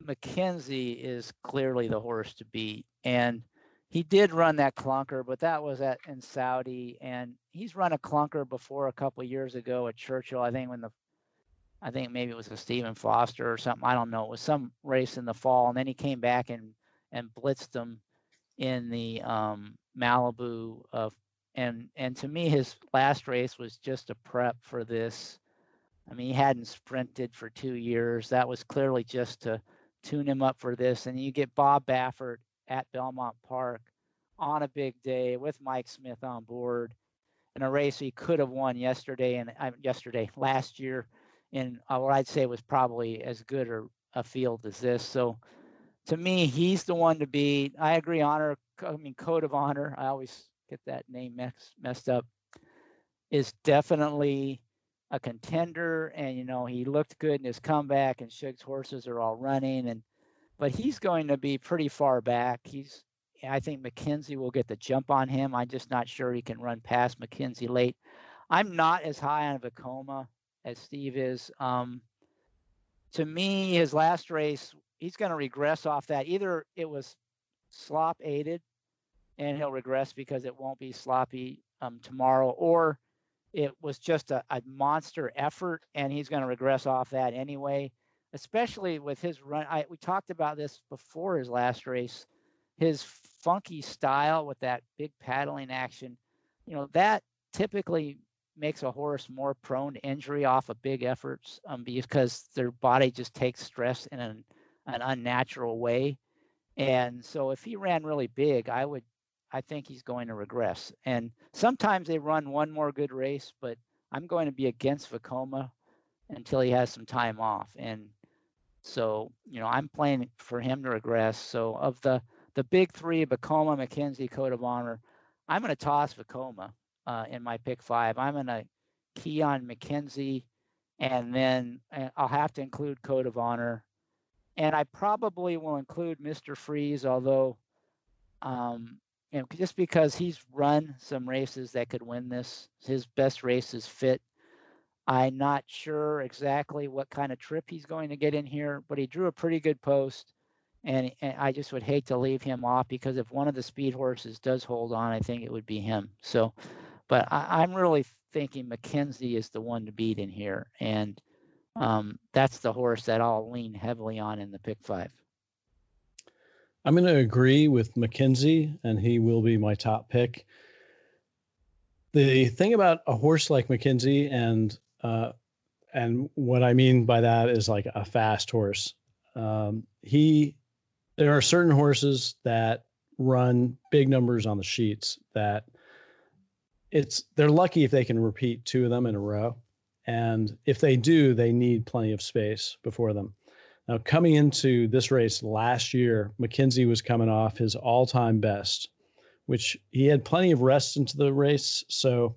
McKinzie is clearly the horse to beat. And he did run that clunker, but that was at in Saudi, and he's run a clunker before a couple years ago at Churchill. I think when the, I think maybe it was a Stephen Foster or something. I don't know. It was some race in the fall, and then he came back and and blitzed them in the um, Malibu of, and and to me his last race was just a prep for this. I mean, he hadn't sprinted for two years. That was clearly just to tune him up for this. And you get Bob Baffert at Belmont Park on a big day with Mike Smith on board in a race he could have won yesterday and uh, yesterday last year in uh, what I'd say was probably as good or a field as this. So to me, he's the one to beat. I agree. Honor, I mean, Code of Honor. I always get that name mess, messed up. Is definitely a contender, and you know he looked good in his comeback, and Shug's horses are all running, and but he's going to be pretty far back. He's I think McKinzie will get the jump on him. I'm just not sure he can run past McKinzie late. I'm not as high on Vekoma as Steve is. Um, to me, his last race, he's going to regress off that. Either it was slop aided, and he'll regress because it won't be sloppy um, tomorrow, or it was just a, a monster effort, and he's going to regress off that anyway especially with his run. I, we talked about this before his last race. His funky style with that big paddling action, you know, that typically makes a horse more prone to injury off of big efforts um, because their body just takes stress in an, an unnatural way. And so if he ran really big, I would, I think he's going to regress. And sometimes they run one more good race, but I'm going to be against Vekoma until he has some time off. And so, you know, I'm playing for him to regress. So of the the big three, Vekoma, McKinzie, Code of Honor, I'm going to toss Vekoma uh, in my pick five. I'm going to key on McKinzie, and then uh, I'll have to include Code of Honor. And I probably will include Mr. Freeze, although, um, you know, just because he's run some races that could win this, his best race is fit I'm not sure exactly what kind of trip he's going to get in here, but he drew a pretty good post. And, and, I just would hate to leave him off because if one of the speed horses does hold on, I think it would be him. So, but I, am really thinking McKinzie is the one to beat in here. And um, that's the horse that I'll lean heavily on in the pick five. I'm going to agree with McKinzie, and he will be my top pick. The thing about a horse like McKinzie and uh, and what I mean by that is like a fast horse. Um, he, there are certain horses that run big numbers on the sheets that it's they're lucky if they can repeat two of them in a row and if they do they need plenty of space before them now coming into this race last year McKinzie was coming off his all-time best which he had plenty of rest into the race so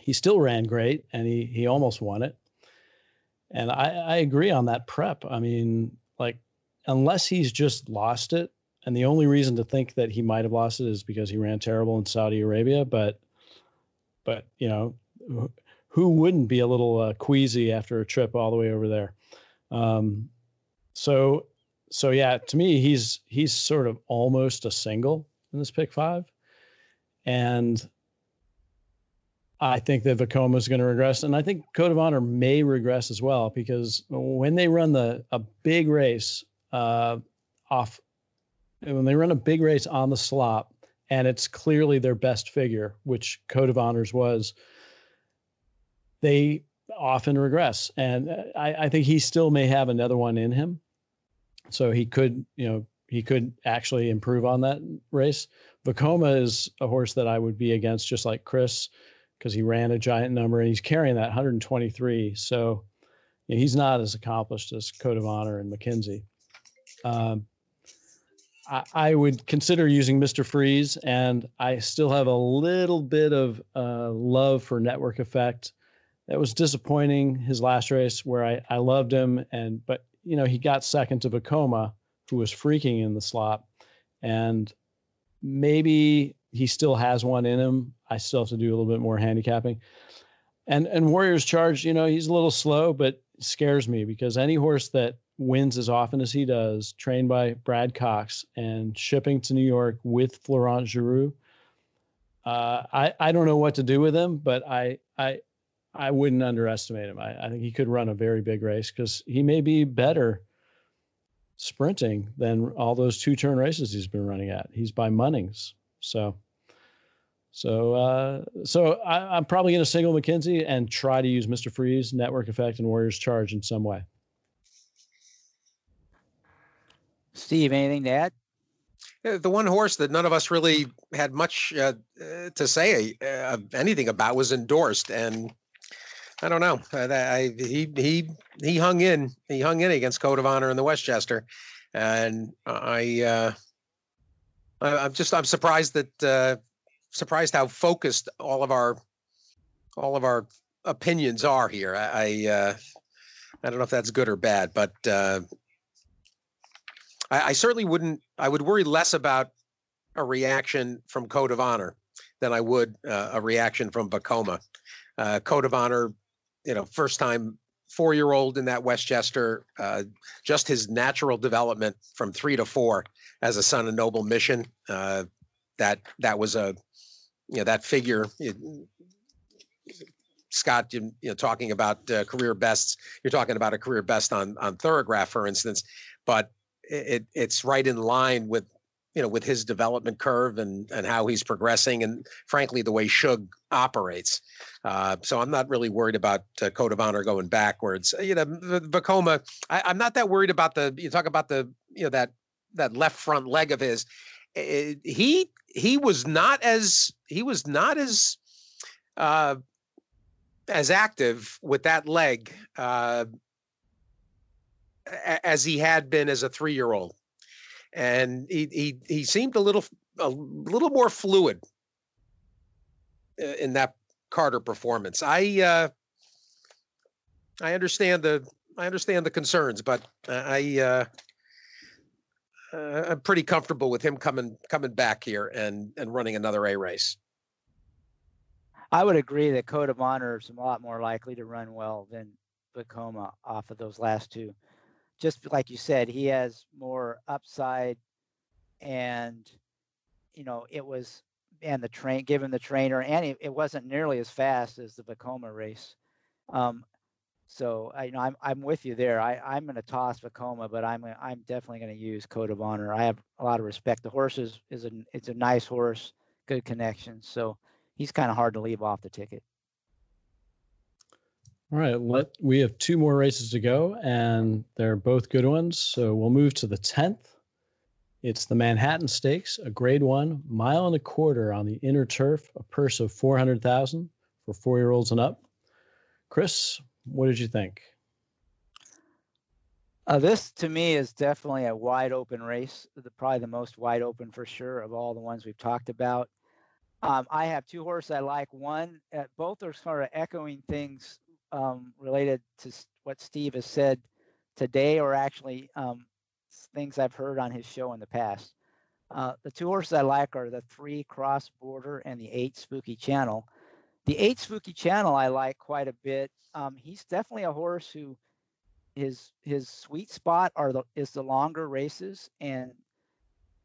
he still ran great and he he almost won it. And I, I agree on that prep. I mean, like, unless he's just lost it, and the only reason to think that he might have lost it is because he ran terrible in Saudi Arabia. But, but you know, who wouldn't be a little uh, queasy after a trip all the way over there? Um, so, so yeah, to me, he's he's sort of almost a single in this pick five, and I think that Vekoma is going to regress, and I think Code of Honor may regress as well because when they run the a big race uh, off, when they run a big race on the slop, and it's clearly their best figure, which Code of Honors was, they often regress, and I, I think he still may have another one in him, so he could, you know, he could actually improve on that race. Vekoma is a horse that I would be against, just like Chris because he ran a giant number and he's carrying that 123. So you know, he's not as accomplished as Code of Honor and McKinzie. Um, I, I, would consider using Mr. Freeze, and I still have a little bit of uh, love for Network Effect. That was disappointing his last race where I, I loved him, and but you know he got second to Vekoma, who was freaking in the slot. and maybe he still has one in him. I still have to do a little bit more handicapping. And and Warriors Charge, you know, he's a little slow, but scares me because any horse that wins as often as he does, trained by Brad Cox and shipping to New York with Florent Geroux. Uh, I I don't know what to do with him, but I I I wouldn't underestimate him. I, I think he could run a very big race because he may be better sprinting than all those two turn races he's been running at. He's by Munnings, so. So, uh, so I, am probably going to single McKinzie and try to use Mr. Freeze, Network Effect, and Warriors Charge in some way. Steve, anything to add? The one horse that none of us really had much uh, uh to say uh, anything about was endorsed, and I don't know. I, he he he hung in. He hung in against Code of Honor in the Westchester, and I, uh, I am just I'm surprised that uh, surprised how focused all of our all of our opinions are here. I I, uh, I don't know if that's good or bad, but uh, I, I certainly wouldn't. I would worry less about a reaction from Code of Honor than I would uh, a reaction from Vekoma. Uh, Code of Honor, you know, first time four year old in that Westchester, uh, just his natural development from three to four as a son of Noble Mission. Uh, that that was a, you know, that figure. It, Scott, you, you know, talking about uh, career bests. You're talking about a career best on on Thoro-Graph, for instance, but it it's right in line with you know with his development curve and and how he's progressing and frankly the way Shug operates. Uh, so I'm not really worried about uh, Code of Honor going backwards. You know, Vekoma, I, I'm not that worried about the. You talk about the you know that that left front leg of his. It, he he was not as he was not as uh, as active with that leg uh, as he had been as a three year old, and he he he seemed a little a little more fluid in that Carter performance. I uh, I understand the I understand the concerns, but I uh, uh, I'm pretty comfortable with him coming coming back here and and running another A race. I would agree that Code of Honor is a lot more likely to run well than Vekoma off of those last two just like you said, he has more upside, and you know it was and the train given the trainer and it, it wasn't nearly as fast as the Vekoma race. Um, so I you know I'm I'm with you there. I I'm going to toss Vekoma, but I'm I'm definitely going to use Code of Honor. I have a lot of respect. The horse is is a it's a nice horse, good connection. So he's kind of hard to leave off the ticket. All right, let we have two more races to go, and they're both good ones. So we'll move to the tenth. It's the Manhattan Stakes, a Grade One, mile and a quarter on the inner turf, a purse of four hundred thousand for four-year-olds and up. Chris, what did you think? Uh, this to me is definitely a wide open race, the, probably the most wide open for sure of all the ones we've talked about. Um, I have two horses I like. One, uh, both are sort of echoing things um, related to what Steve has said today, or actually um, things I've heard on his show in the past. Uh, the two horses I like are the three Cross Border and the eight Spooky Channel. The eight Spooky Channel I like quite a bit. Um, he's definitely a horse who his his sweet spot are the is the longer races, and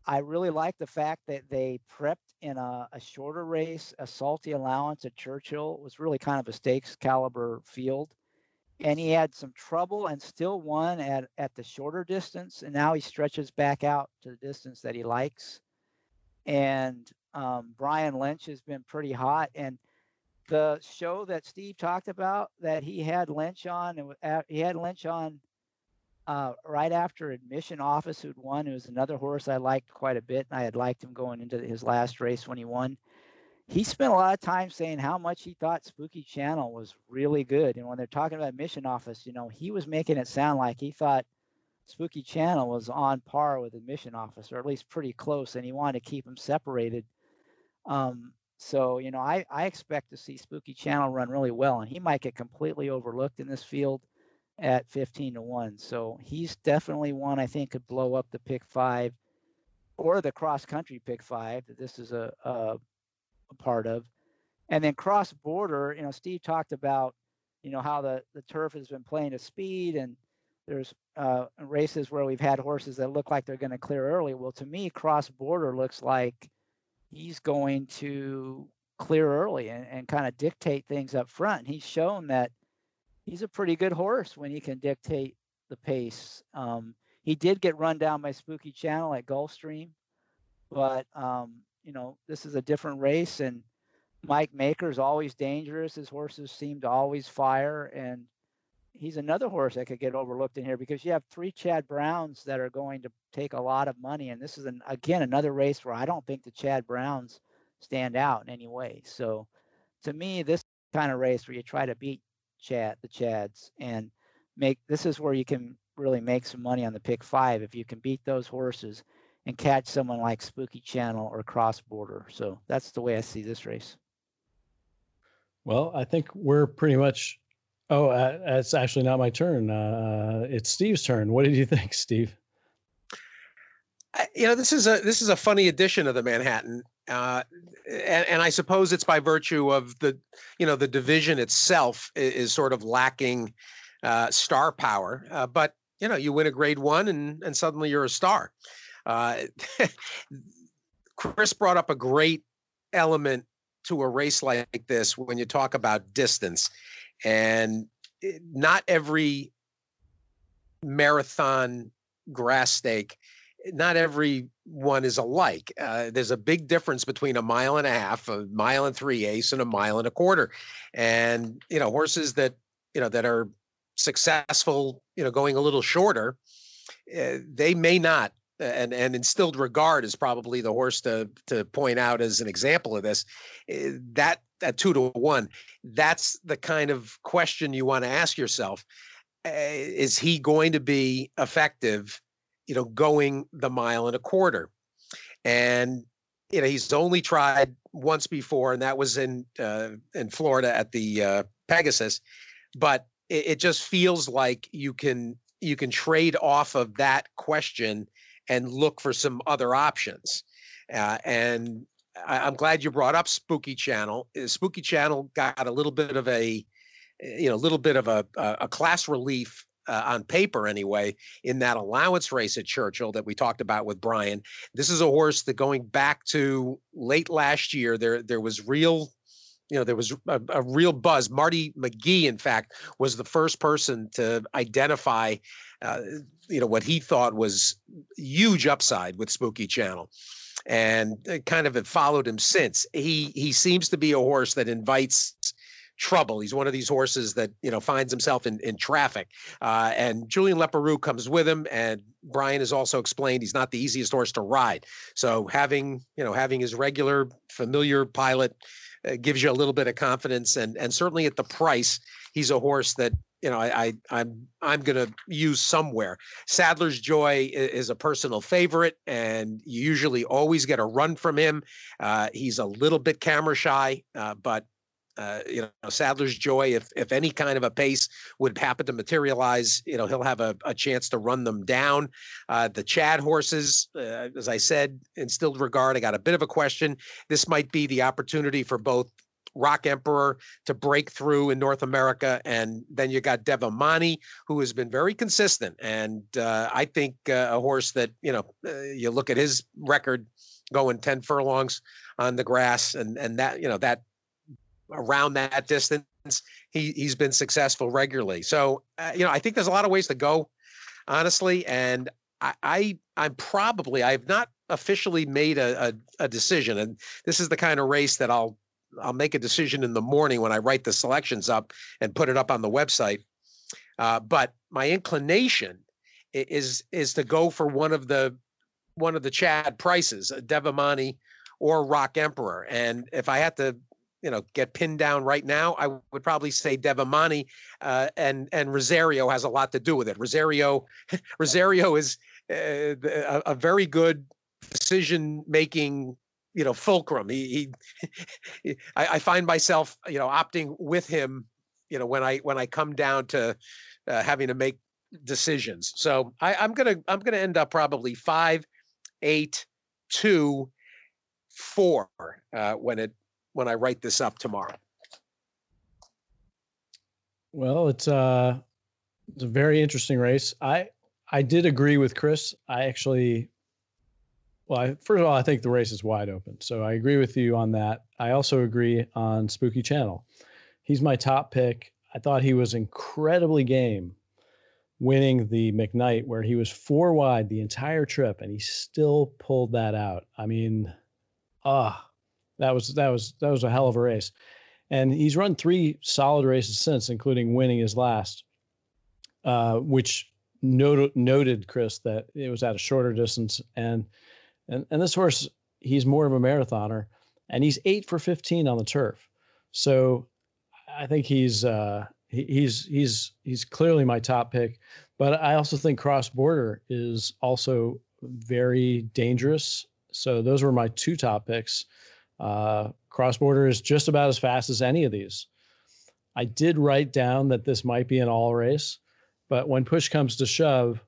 I really like the fact that they prepped in a, a, shorter race, a salty allowance at Churchill was really kind of a stakes caliber field. And he had some trouble and still won at, at the shorter distance. And now he stretches back out to the distance that he likes. And um, Brian Lynch has been pretty hot. And the show that Steve talked about that he had Lynch on, and he had Lynch on uh, right after Admission Office, who'd won, who was another horse I liked quite a bit, and I had liked him going into his last race when he won. He spent a lot of time saying how much he thought Spooky Channel was really good. And when they're talking about Admission Office, you know, he was making it sound like he thought Spooky Channel was on par with Admission Office, or at least pretty close, and he wanted to keep them separated. Um, so, you know, I, I expect to see Spooky Channel run really well, and he might get completely overlooked in this field at 15 to 1. So he's definitely one I think could blow up the pick five or the cross country pick five that this is a, a, a part of. And then cross border, you know, Steve talked about, you know, how the, the turf has been playing to speed and there's uh, races where we've had horses that look like they're going to clear early. Well, to me, cross border looks like he's going to clear early and, and kind of dictate things up front. He's shown that he's a pretty good horse when he can dictate the pace. Um, he did get run down by Spooky Channel at Gulfstream, but um, you know this is a different race, and Mike Maker is always dangerous. His horses seem to always fire, and he's another horse that could get overlooked in here because you have three Chad Browns that are going to take a lot of money, and this is an again another race where I don't think the Chad Browns stand out in any way. So, to me, this kind of race where you try to beat Chad the Chads and make this is where you can really make some money on the pick five if you can beat those horses and catch someone like Spooky Channel or Cross Border. So that's the way I see this race. Well, I think we're pretty much Oh, uh, it's actually not my turn. Uh, it's Steve's turn. What did you think, Steve? you know, this is a this is a funny edition of the Manhattan, uh, and, and I suppose it's by virtue of the you know the division itself is, is sort of lacking uh, star power. Uh, but you know, you win a Grade One, and and suddenly you're a star. Uh, Chris brought up a great element to a race like this when you talk about distance and not every marathon grass stake not every one is alike. Uh, there's a big difference between a mile and a half, a mile and three eighths, and a mile and a quarter. And you know, horses that you know that are successful, you know, going a little shorter, uh, they may not. And and instilled regard is probably the horse to to point out as an example of this. Uh, that at two to one, that's the kind of question you want to ask yourself. Uh, is he going to be effective, you know, going the mile and a quarter? And you know, he's only tried once before, and that was in uh, in Florida at the uh, Pegasus. But it, it just feels like you can you can trade off of that question and look for some other options. Uh, and I, am glad you brought up Spooky Channel. Uh, Spooky Channel got a little bit of a, you know, a little bit of a a class relief uh, on paper anyway in that allowance race at Churchill that we talked about with Brian. This is a horse that going back to late last year, there there was real. You know, there was a, a real buzz. Marty McGee, in fact, was the first person to identify, uh, you know, what he thought was huge upside with Spooky Channel and uh, kind of have followed him since. He he seems to be a horse that invites trouble. He's one of these horses that you know finds himself in in traffic. Uh, and Julian Leparoux comes with him, and Brian has also explained he's not the easiest horse to ride. So having you know having his regular familiar pilot uh, gives you a little bit of confidence, and and certainly at the price, he's a horse that you know, I, I I'm I'm gonna use somewhere. Sadler's Joy is, a personal favorite, and you usually always get a run from him. Uh, he's a little bit camera shy, uh, but uh, you know, Sadler's Joy, if if any kind of a pace would happen to materialize, you know, he'll have a, a chance to run them down. Uh, the Chad horses, uh, as I said, instilled regard. I got a bit of a question. This might be the opportunity for both Rock Emperor to break through in North America. And then you got Devamani, who has been very consistent. And uh, I think uh, a horse that, you know, uh, you look at his record going 10 furlongs on the grass and, and that, you know, that around that distance, he, he's been successful regularly. So, uh, you know, I think there's a lot of ways to go, honestly. And I, I I'm probably, I've not officially made a, a, a decision. And this is the kind of race that I'll I'll make a decision in the morning when I write the selections up and put it up on the website. Uh, but my inclination is is to go for one of the one of the Chad prices, Devamani or Rock Emperor. And if I had to, you know, get pinned down right now, I would probably say Devamani. Uh, and and Rosario has a lot to do with it. Rosario, Rosario is uh, a, a very good decision making you know fulcrum. He, he I, I, find myself you know opting with him. You know when I when I come down to uh, having to make decisions. So I, I'm gonna I'm gonna end up probably five, eight, two, four uh, when it when I write this up tomorrow. Well, it's uh it's a very interesting race. I I did agree with Chris. I actually well, I, first of all, I think the race is wide open. So I agree with you on that. I also agree on Spooky Channel. He's my top pick. I thought he was incredibly game winning the McKnight where he was four wide the entire trip and he still pulled that out. I mean, ah, that was that was that was a hell of a race. And he's run three solid races since, including winning his last, uh, which noted noted Chris that it was at a shorter distance. And and and this horse, he's more of a marathoner, and he's eight for fifteen on the turf. So I think he's uh, he's he's he's clearly my top pick. But I also think Cross Border is also very dangerous. So those were my two top picks. Uh, Cross Border is just about as fast as any of these. I did write down that this might be an all race, but when push comes to shove,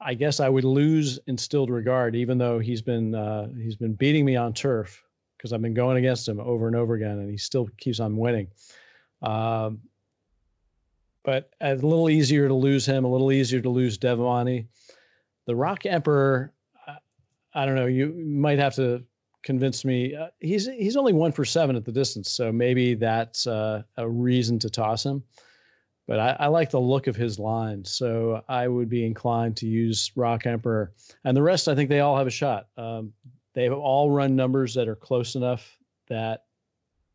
I guess I would lose instilled regard, even though he's been uh, he's been beating me on turf because I've been going against him over and over again, and he still keeps on winning. Um, but a little easier to lose him, a little easier to lose Devamani. The Rock Emperor, I don't know. You might have to convince me. Uh, he's he's only one for seven at the distance, so maybe that's uh, a reason to toss him. But I, I, like the look of his line, so I would be inclined to use Rock Emperor, and the rest. I think they all have a shot. Um, they've all run numbers that are close enough that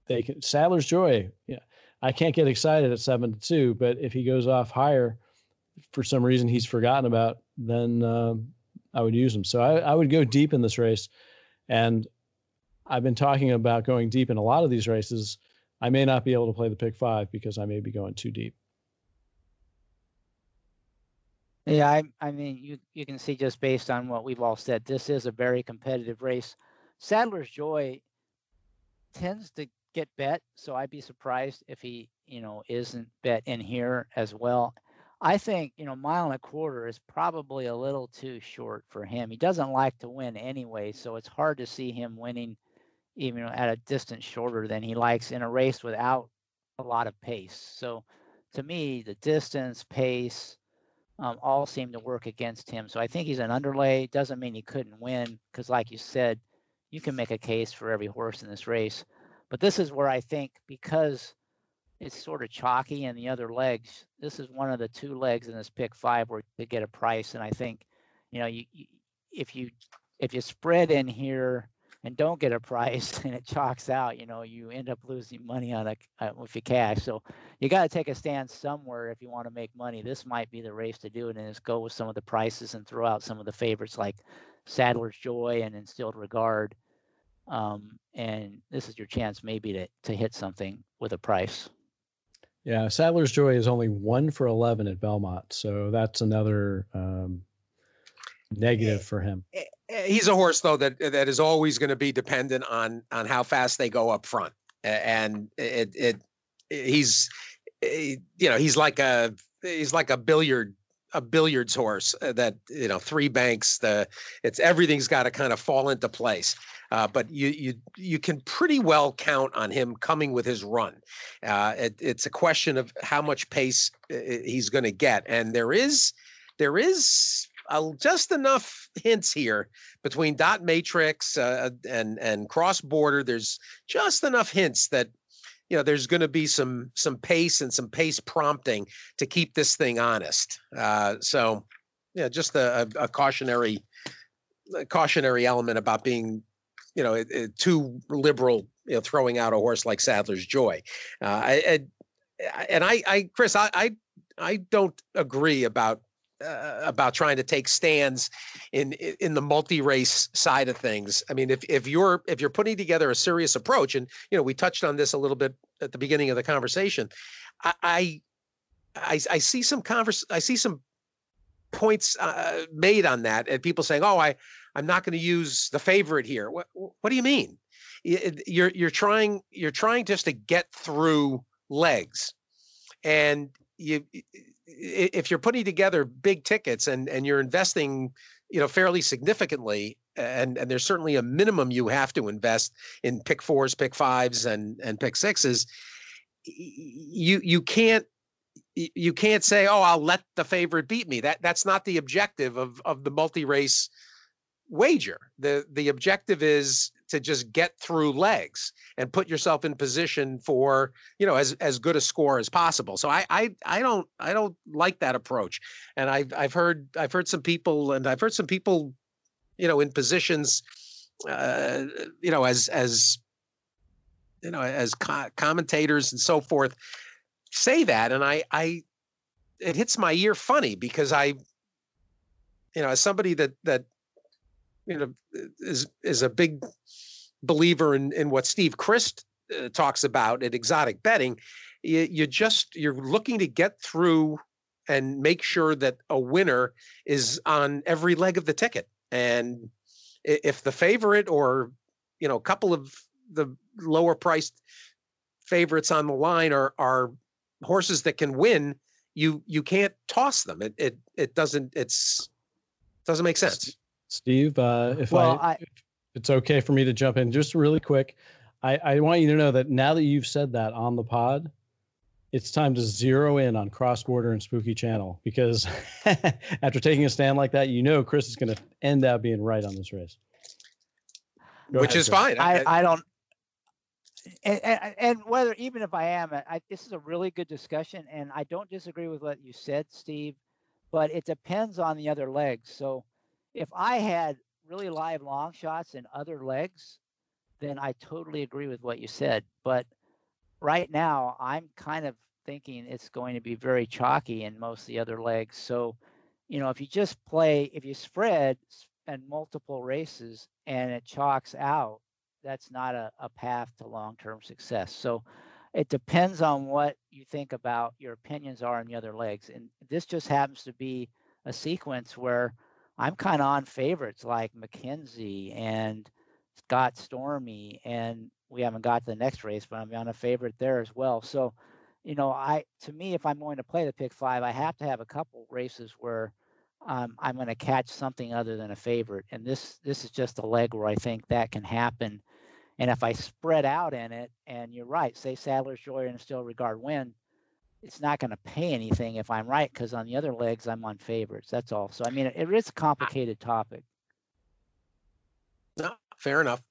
they can. Sadler's Joy, yeah, I can't get excited at seven to two, but if he goes off higher, for some reason he's forgotten about, then uh, I would use him. So I, I would go deep in this race, and I've been talking about going deep in a lot of these races. I may not be able to play the pick five because I may be going too deep. Yeah, I, I mean, you you can see just based on what we've all said, this is a very competitive race. Sadler's Joy tends to get bet, so I'd be surprised if he, you know, isn't bet in here as well. I think, you know, mile and a quarter is probably a little too short for him. He doesn't like to win anyway, so it's hard to see him winning even at a distance shorter than he likes in a race without a lot of pace. So to me, the distance, pace, um, all seem to work against him. So I think he's an underlay. Doesn't mean he couldn't win, because like you said, you can make a case for every horse in this race. But this is where I think because it's sort of chalky in the other legs, this is one of the two legs in this pick five where you get a price. And I think, you know, you, you if you if you spread in here and don't get a price and it chalks out, you know, you end up losing money on a uh, with your cash. So you got to take a stand somewhere if you want to make money. This might be the race to do it, and just go with some of the prices and throw out some of the favorites like Sadler's Joy and Instilled Regard um, and this is your chance maybe to to hit something with a price. Yeah, Sadler's Joy is only one for eleven at Belmont, so that's another um, negative for him. Eh, eh, he's a horse though that that is always going to be dependent on on how fast they go up front, and it it, he's you know he's like a he's like a billiard a billiards horse uh, that you know three banks the it's everything's got to kind of fall into place. Uh, but you you you can pretty well count on him coming with his run. Uh, it, it's a question of how much pace he's going to get. And there is there is uh, just enough hints here between dot matrix uh, and and cross border there's just enough hints that you know there's going to be some some pace and some pace prompting to keep this thing honest. Uh, so yeah, just a, a, a cautionary a cautionary element about being you know too liberal you know throwing out a horse like Sadler's Joy. Uh, I, I, and I, I Chris, I, I I don't agree about uh, about trying to take stands in in the multi-race side of things. I mean, if if you're if you're putting together a serious approach, and you know, we touched on this a little bit at the beginning of the conversation, I I, I, I see some converse, I see some points uh, made on that, and people saying, "Oh, I I'm not going to use the favorite here." What what do you mean? You're you're trying you're trying just to get through legs, and you if you're putting together big tickets and and you're investing you know, fairly significantly. And and there's certainly a minimum you have to invest in pick fours, pick fives, and and pick sixes. You you can't you can't say, "Oh, I'll let the favorite beat me." That that's not the objective of of the multi-race wager. The the objective is to just get through legs and put yourself in position for you know as as good a score as possible. So I I I don't I don't like that approach. And I've I've heard I've heard some people and I've heard some people you know in positions uh, you know as as you know as co- commentators and so forth say that and I I it hits my ear funny because I you know as somebody that that you know is is a big believer in in what Steve Crist uh, talks about at exotic betting. You, you just you're looking to get through and make sure that a winner is on every leg of the ticket. And if the favorite or you know a couple of the lower priced favorites on the line are are horses that can win, you you can't toss them. It it it doesn't it's doesn't make sense. Steve, uh, if Well, I, I- if it's okay for me to jump in just really quick, I, I want you to know that now that you've said that on the pod, it's time to zero in on cross border and spooky channel because after taking a stand like that, you know Chris is going to end up being right on this race. Go which ahead, is Chris. fine. I, I don't. And, and, and whether even if I am, I, this is a really good discussion, and I don't disagree with what you said, Steve. But it depends on the other legs. So, if I had really live long shots in other legs, then I totally agree with what you said. But right now, I'm kind of thinking it's going to be very chalky in most of the other legs. So, you know, if you just play, if you spread and multiple races and it chalks out, that's not a, a path to long-term success. So it depends on what you think about your opinions are on the other legs. And this just happens to be a sequence where I'm kind of on favorites like McKinzie and Got Stormy, and we haven't got to the next race, but I'm on a favorite there as well. So, you know, I to me, if I'm going to play the pick five, I have to have a couple races where um, I'm going to catch something other than a favorite, and this this is just a leg where I think that can happen. And if I spread out in it, and you're right, say Sadler's Joy and Instilled Regard win, it's not going to pay anything if I'm right because on the other legs I'm on favorites. That's all. So I mean, it, it is a complicated topic. no, fair enough.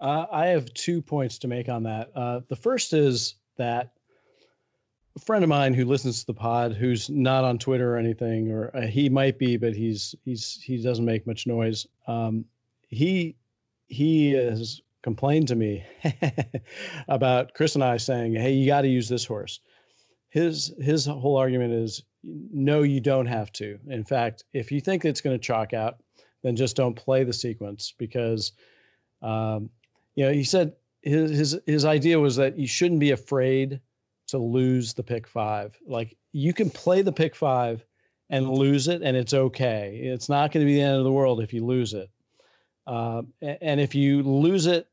Uh, I have two points to make on that. Uh, the first is that a friend of mine who listens to the pod, who's not on Twitter or anything, or uh, he might be, but he's he's he doesn't make much noise. Um, he he has complained to me about Chris and I saying, "Hey, you got to use this horse." His his whole argument is, no, you don't have to. In fact, if you think it's going to chalk out, then just don't play the sequence because um, you know, he said his his his idea was that you shouldn't be afraid to lose the pick five. Like you can play the pick five and lose it, and it's okay. It's not going to be the end of the world if you lose it. Uh, and if you lose it,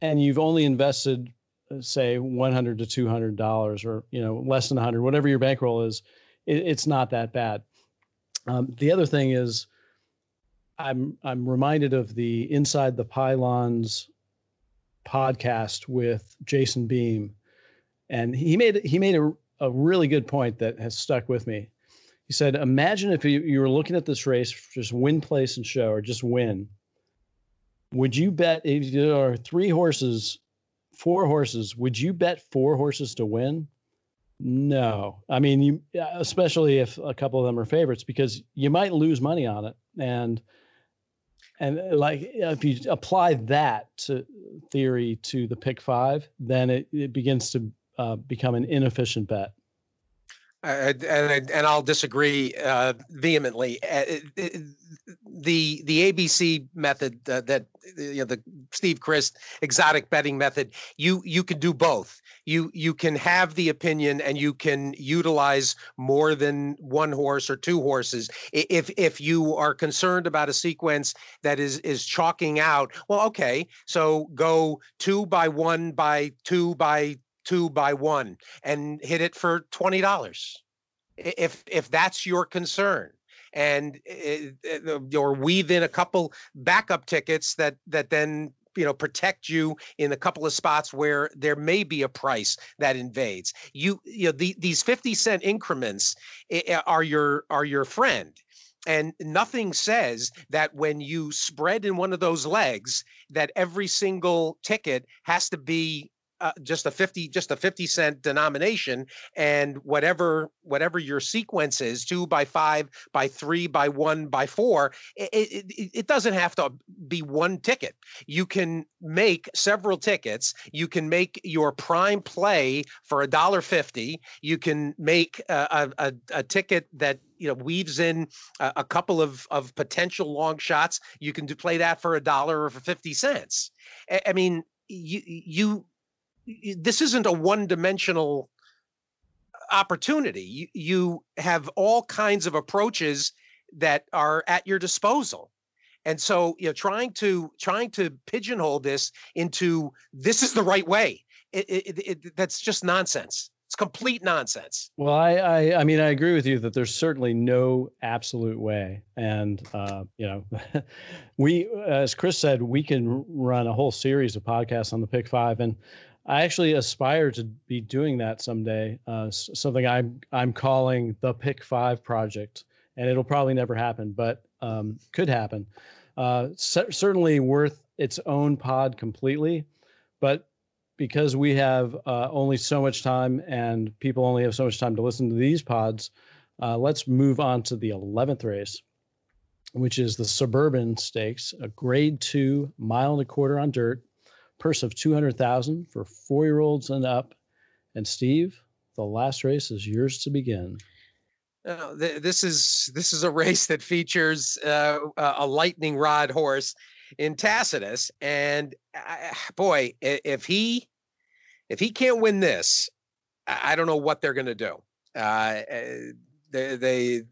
and you've only invested, say, one hundred to two hundred dollars, or you know, less than a hundred, whatever your bankroll is, it, it's not that bad. Um, the other thing is, I'm I'm reminded of the Inside the Pylons podcast with Jason Beem, and he made he made a, a really good point that has stuck with me. He said, "Imagine if you, you were looking at this race, just win, place, and show, or just win. Would you bet if there are three horses, four horses? Would you bet four horses to win? No, I mean you, especially if a couple of them are favorites, because you might lose money on it, and." And like if you apply that to theory to the pick five, then it, it begins to uh, become an inefficient bet. Uh, and and I'll disagree uh, vehemently. Uh, the the ABC method uh, that you know the Steve Crist exotic betting method, you you can do both. You you can have the opinion and you can utilize more than one horse or two horses. If if you are concerned about a sequence that is is chalking out, well, okay, so go two by one by two by two by one and hit it for twenty dollars. If if that's your concern, and eh, eh, uh, or weave in a couple backup tickets that that then you know protect you in a couple of spots where there may be a price that invades you you know the, these 50 cent increments eh, are your are your friend and nothing says that when you spread in one of those legs that every single ticket has to be uh, just a 50 just a 50 cent denomination and whatever whatever your sequence is two by five by three by one by four it, it, it doesn't have to be one ticket. You can make several tickets. You can make your prime play for a dollar 50 you can make a, a, a ticket that you know weaves in a, a, couple of of potential long shots. You can do, play that for a dollar or for 50 cents. I, I mean you you this isn't a one-dimensional opportunity. You, have all kinds of approaches that are at your disposal. And so, you know, trying to trying to pigeonhole this into this is the right way, it, it, it, that's just nonsense. It's complete nonsense. Well, I, I, I mean, I agree with you that there's certainly no absolute way, and uh, you know, we, as Chris said, we can run a whole series of podcasts on the Pick Five, and I actually aspire to be doing that someday. Uh, something I'm I'm calling the Pick Five Project, and it'll probably never happen, but um, could happen. Uh, c- certainly worth its own pod completely, but because we have uh, only so much time and people only have so much time to listen to these pods, uh, let's move on to the eleventh race, which is the Suburban Stakes, a Grade Two mile and a quarter on dirt purse of 200,000 for 4-year-olds and up. And Steve, the last race is yours to begin. Uh, th- this is this is a race that features uh, a lightning rod horse in Tacitus, and boy, if he if he can't win this, I don't know what they're going to do. Uh, eh, they, they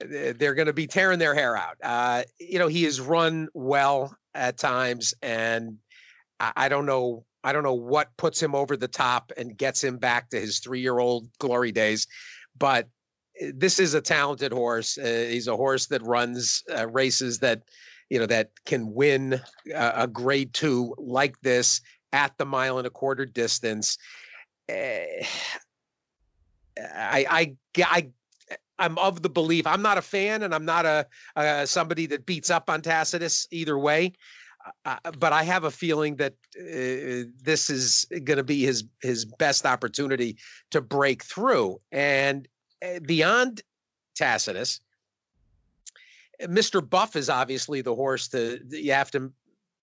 they're going to be tearing their hair out. Uh, you know, he has run well at times, and I, I don't know. I don't know what puts him over the top and gets him back to his three-year-old glory days, but eh, this is a talented horse. Uh, he's a horse that runs uh, races that, you know, that can win uh, a grade two like this at the mile and a quarter distance. Uh, I, I, I, I'm of the belief. I'm not a fan, and I'm not a uh, somebody that beats up on Tacitus either way. Uh, but I have a feeling that uh, this is going to be his his best opportunity to break through. And uh, beyond Tacitus, Mr. Buff is obviously the horse that you have to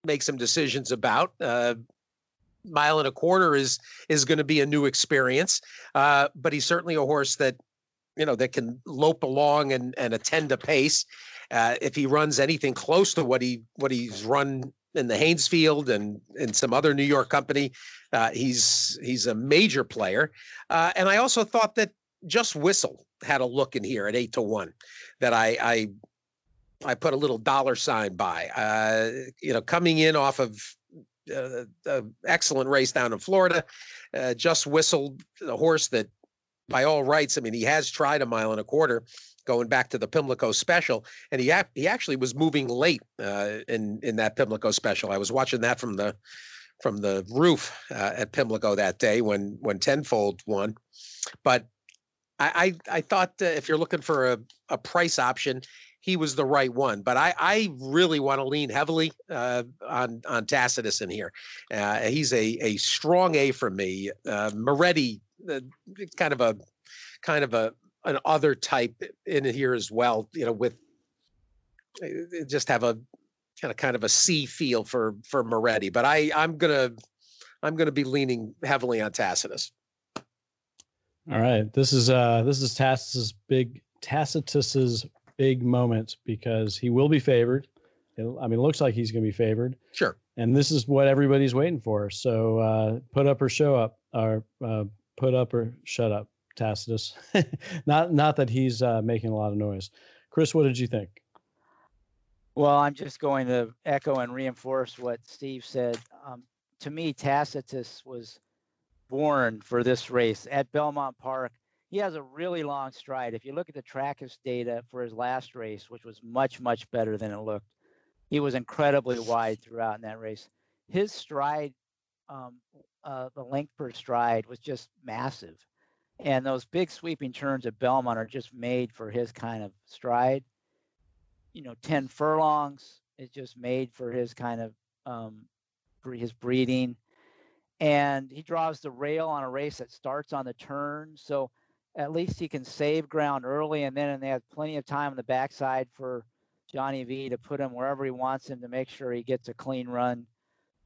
make some decisions about. Uh, mile and a quarter is is going to be a new experience, uh, but he's certainly a horse that you know that can lope along and and attend a pace. Uh, if he runs anything close to what he what he's run in the Haynesfield and in some other New York company, uh, he's he's a major player. Uh, and I also thought that Just Whistle had a look in here at eight to one that I I I put a little dollar sign by. Uh, you know, coming in off of uh, an excellent race down in Florida, uh, just whistled the horse that by all rights, I mean, he has tried a mile and a quarter going back to the Pimlico special, and he he actually was moving late uh, in in that Pimlico special. I was watching that from the from the roof uh, at Pimlico that day when when Tenfold won, but I I, I thought uh, if you're looking for a, a price option, he was the right one. But I, I really want to lean heavily uh, on on Tacitus in here. Uh, he's a a strong A for me. Uh, Moretti uh, kind of a kind of a an other type in here as well. You know, with uh, just have a kind of kind of a C feel for for Moretti. But I I'm gonna I'm gonna be leaning heavily on Tacitus. All right, this is uh this is Tacitus's big Tacitus's big moment because he will be favored. I mean, it looks like he's going to be favored. Sure. And this is what everybody's waiting for. So uh, put up or show up, or uh, put up or shut up, Tacitus. not not that he's uh, making a lot of noise. Chris, what did you think? Well, I'm just going to echo and reinforce what Steve said. Um, to me, Tacitus was born for this race at Belmont Park. he has a really long stride. If you look at the Trakus data for his last race, which was much, much better than it looked, he was incredibly wide throughout in that race. His stride, um, uh, the length per stride was just massive. And those big sweeping turns at Belmont are just made for his kind of stride. You know, 10 furlongs is just made for his kind of um, his breeding. And he draws the rail on a race that starts on the turn. So at least he can save ground early, and then and they have plenty of time on the backside for Johnny V to put him wherever he wants him to make sure he gets a clean run.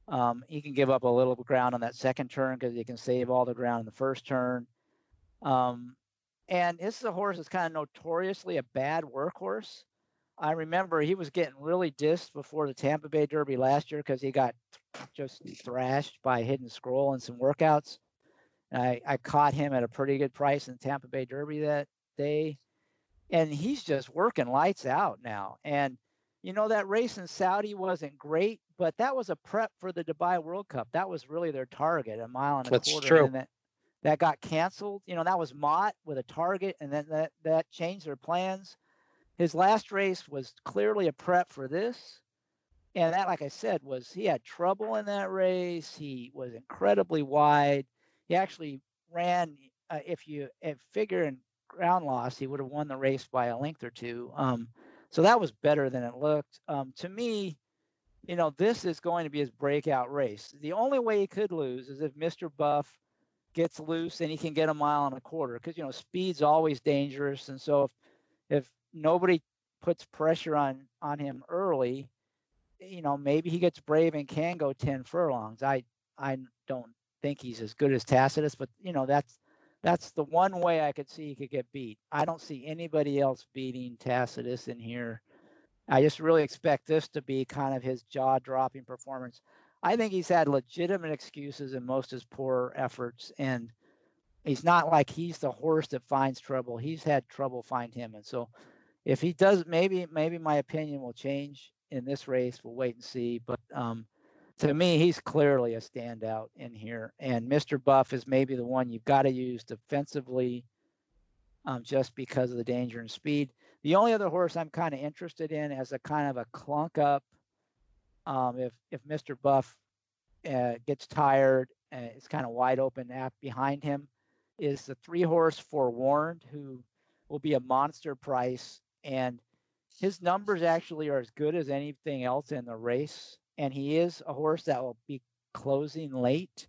Um, he can give up a little ground on that second turn because he can save all the ground in the first turn. Um, and this is a horse that's kind of notoriously a bad workhorse. I remember he was getting really dissed before the Tampa Bay Derby last year because he got just thrashed by Hidden Scroll in some workouts. And I, I caught him at a pretty good price in Tampa Bay Derby that day. And he's just working lights out now. And, you know, that race in Saudi wasn't great, but that was a prep for the Dubai World Cup. That was really their target, a mile and a That's quarter. true. And that, that got canceled. You know, that was Mott with a target, and then that, that changed their plans. His last race was clearly a prep for this. And that, like I said, was he had trouble in that race. He was incredibly wide he actually ran. Uh, if you if figure in ground loss, he would have won the race by a length or two. Um, so that was better than it looked. Um, to me, you know, this is going to be his breakout race. The only way he could lose is if Mr. Buff gets loose and he can get a mile and a quarter because you know speed's always dangerous and so if if nobody puts pressure on on him early you know maybe he gets brave and can go 10 furlongs i i don't think he's as good as Tacitus, but you know that's that's the one way I could see he could get beat. I don't see anybody else beating Tacitus in here. I just really expect this to be kind of his jaw-dropping performance. I think he's had legitimate excuses in most of his poor efforts, and he's not like he's the horse that finds trouble. He's had trouble find him, and so if he does, maybe maybe my opinion will change in this race. We'll wait and see. But um, to me, he's clearly a standout in here. And Mr. Buff is maybe the one you've got to use defensively um, just because of the danger and speed. The only other horse I'm kind of interested in as a kind of a clunk up, um, if, if Mr. Buff uh, gets tired, uh, it's kind of wide open app behind him, is the three horse Forewarned, who will be a monster price. And his numbers actually are as good as anything else in the race and he is a horse that will be closing late.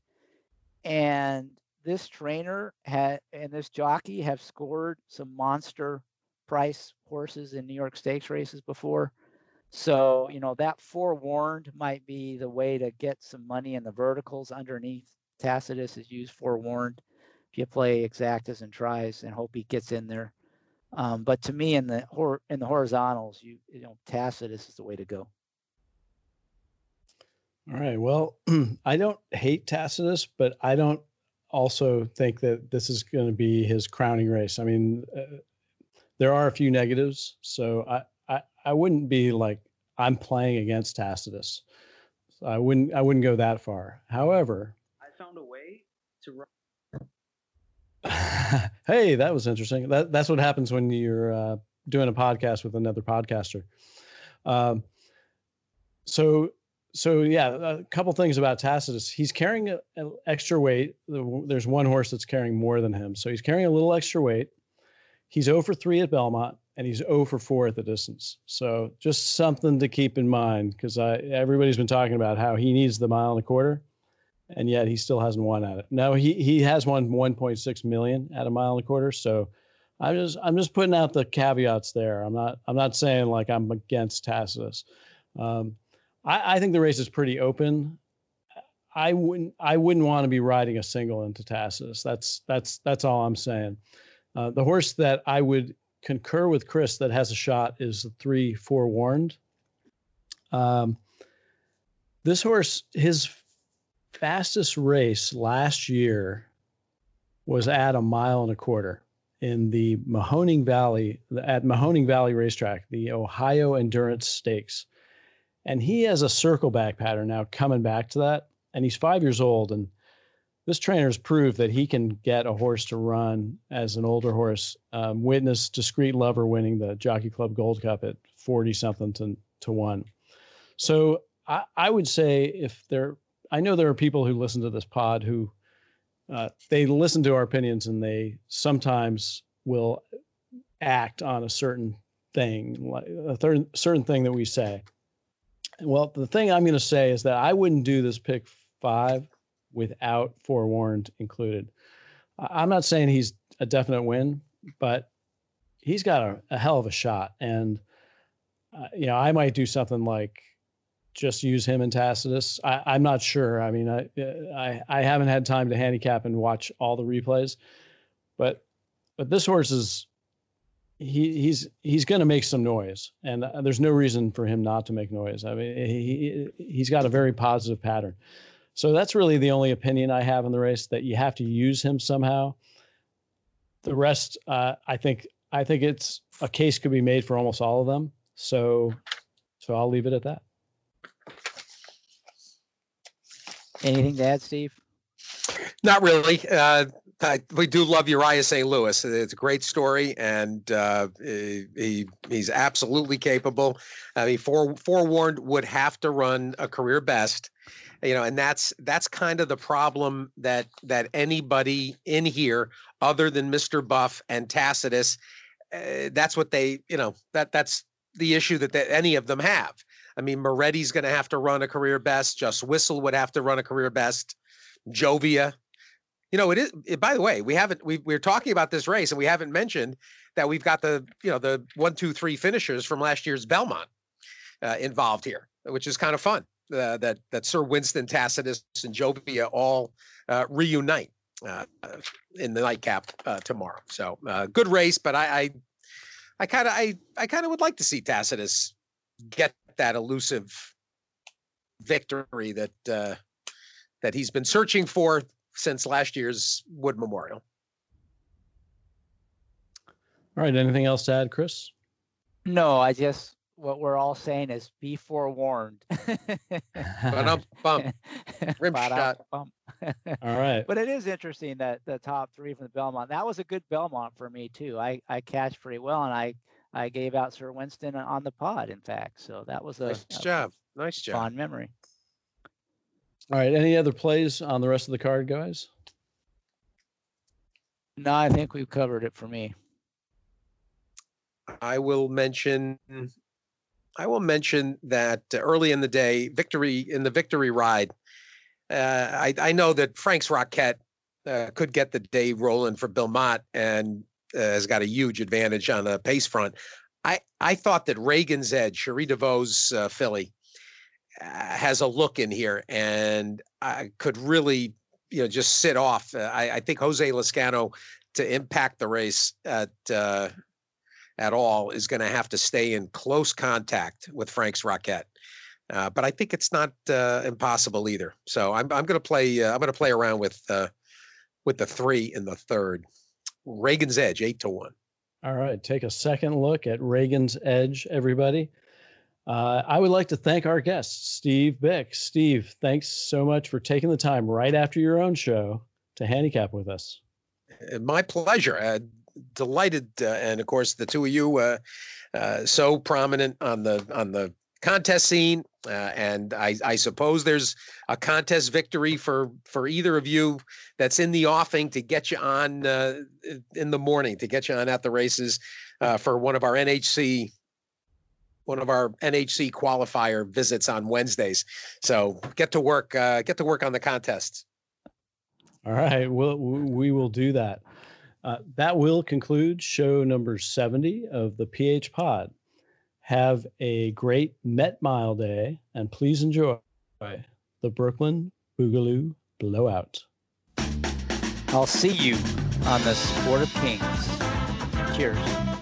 And this trainer had and this jockey have scored some monster price horses in New York Stakes races before. So, you know, that forewarned might be the way to get some money in the verticals underneath. Tacitus is used forewarned. If you play exactas and tries and hope he gets in there. Um, but to me, in the hor- in the horizontals, you you know, Tacitus is the way to go. All right. Well, I don't hate Tacitus, but I don't also think that this is going to be his crowning race. I mean, uh, there are a few negatives, so I, I I wouldn't be like I'm playing against Tacitus. So I wouldn't I wouldn't go that far. However, I found a way to run. hey, that was interesting. That that's what happens when you're uh, doing a podcast with another podcaster. Um, so so yeah, a couple things about Tacitus. He's carrying an extra weight. There's one horse that's carrying more than him, so he's carrying a little extra weight. He's 0 for 3 at Belmont, and he's 0 for 4 at the distance. So just something to keep in mind because everybody's been talking about how he needs the mile and a quarter, and yet he still hasn't won at it. No, he he has won 1.6 million at a mile and a quarter. So I'm just I'm just putting out the caveats there. I'm not I'm not saying like I'm against Tacitus. Um, I, I think the race is pretty open. I wouldn't I wouldn't want to be riding a single into Tacitus. That's that's that's all I'm saying. Uh, the horse that I would concur with Chris that has a shot is the three forewarned. Um, this horse, his fastest race last year was at a mile and a quarter in the Mahoning Valley at Mahoning Valley Racetrack, the Ohio Endurance Stakes and he has a circle back pattern now coming back to that and he's five years old and this trainer's proved that he can get a horse to run as an older horse. Um, witness Discreet Lover winning the Jockey Club Gold Cup at 40 something to, to one. So I, I would say if there, I know there are people who listen to this pod who uh, they listen to our opinions and they sometimes will act on a certain thing, like a third, certain thing that we say. Well, the thing I'm going to say is that I wouldn't do this pick five without forewarned included. I'm not saying he's a definite win, but he's got a, a hell of a shot. And, uh, you know, I might do something like just use him and Tacitus. I, am not sure. I mean, I, I, I haven't had time to handicap and watch all the replays, but, but this horse is, he he's he's going to make some noise, and uh, there's no reason for him not to make noise. I mean, he he's got a very positive pattern. So that's really the only opinion I have in the race that you have to use him somehow. The rest, uh, I think, I think it's a case could be made for almost all of them. So, so I'll leave it at that. Anything to add, Steve? Not really. Uh, I, we do love Uriah St. Lewis. It's a great story, and uh, he he's absolutely capable. I mean, fore, forewarned would have to run a career best you know and that's that's kind of the problem that that anybody in here other than mr buff and tacitus uh, that's what they you know that that's the issue that, that any of them have. I mean moretti's going to have to run a career best just whistle would have to run a career best joevia. You know it is it, by the way we haven't we, we're talking about this race and we haven't mentioned that we've got the you know the one two three finishers from last year's belmont uh, involved here which is kind of fun uh, that that Sir Winston Tacitus and Joevia all uh, reunite uh, in the nightcap uh, tomorrow. So uh, good race, but I I kind of I I kind of would like to see Tacitus get that elusive victory that uh, that he's been searching for since last year's Wood Memorial. All right. Anything else to add, Chris? No, I just what we're all saying is be forewarned. Rim shot. all right. But it is interesting that the top three from the Belmont. That was a good Belmont for me too. I I catch pretty well, and I I gave out Sir Winston on the pod, in fact. So that was a nice a job. Nice job. Fond memory. All right. Any other plays on the rest of the card, guys? No, I think we've covered it for me. I will mention I will mention that early in the day, victory in the victory ride, uh, I, I know that Frank's Rocket uh, could get the day rolling for Bill Mott and uh, has got a huge advantage on the pace front. I, I thought that Reagan's Edge, Cherie DeVaux's uh, filly, uh, has a look in here and I could really, you know, just sit off. Uh, I, I think Jose Lezcano to impact the race at at all is going to have to stay in close contact with Frank's Rocket. Uh, but I think it's not uh, impossible either. So I'm I'm going to play uh, I'm going to play around with uh, with the three in the third. Reagan's Edge eight to one. All right, take a second look at Reagan's Edge, everybody. Uh, I would like to thank our guest, Steve Byk. Steve, thanks so much for taking the time right after your own show to handicap with us. Uh, my pleasure delighted, uh, and of course, the two of you uh, uh, so prominent on the on the contest scene. Uh, and I, I, suppose there's a contest victory for for either of you that's in the offing to get you on uh, in the morning to get you on at the races uh, for one of our NHC one of our NHC qualifier visits on Wednesdays. So get to work get to work on the contests. All right, we'll, we will do that. Uh, that will conclude show number 70 of the PH Pod. Have a great Met Mile day and please enjoy the Brooklyn Boogaloo Blowout. I'll see you on the Sport of Kings. Cheers.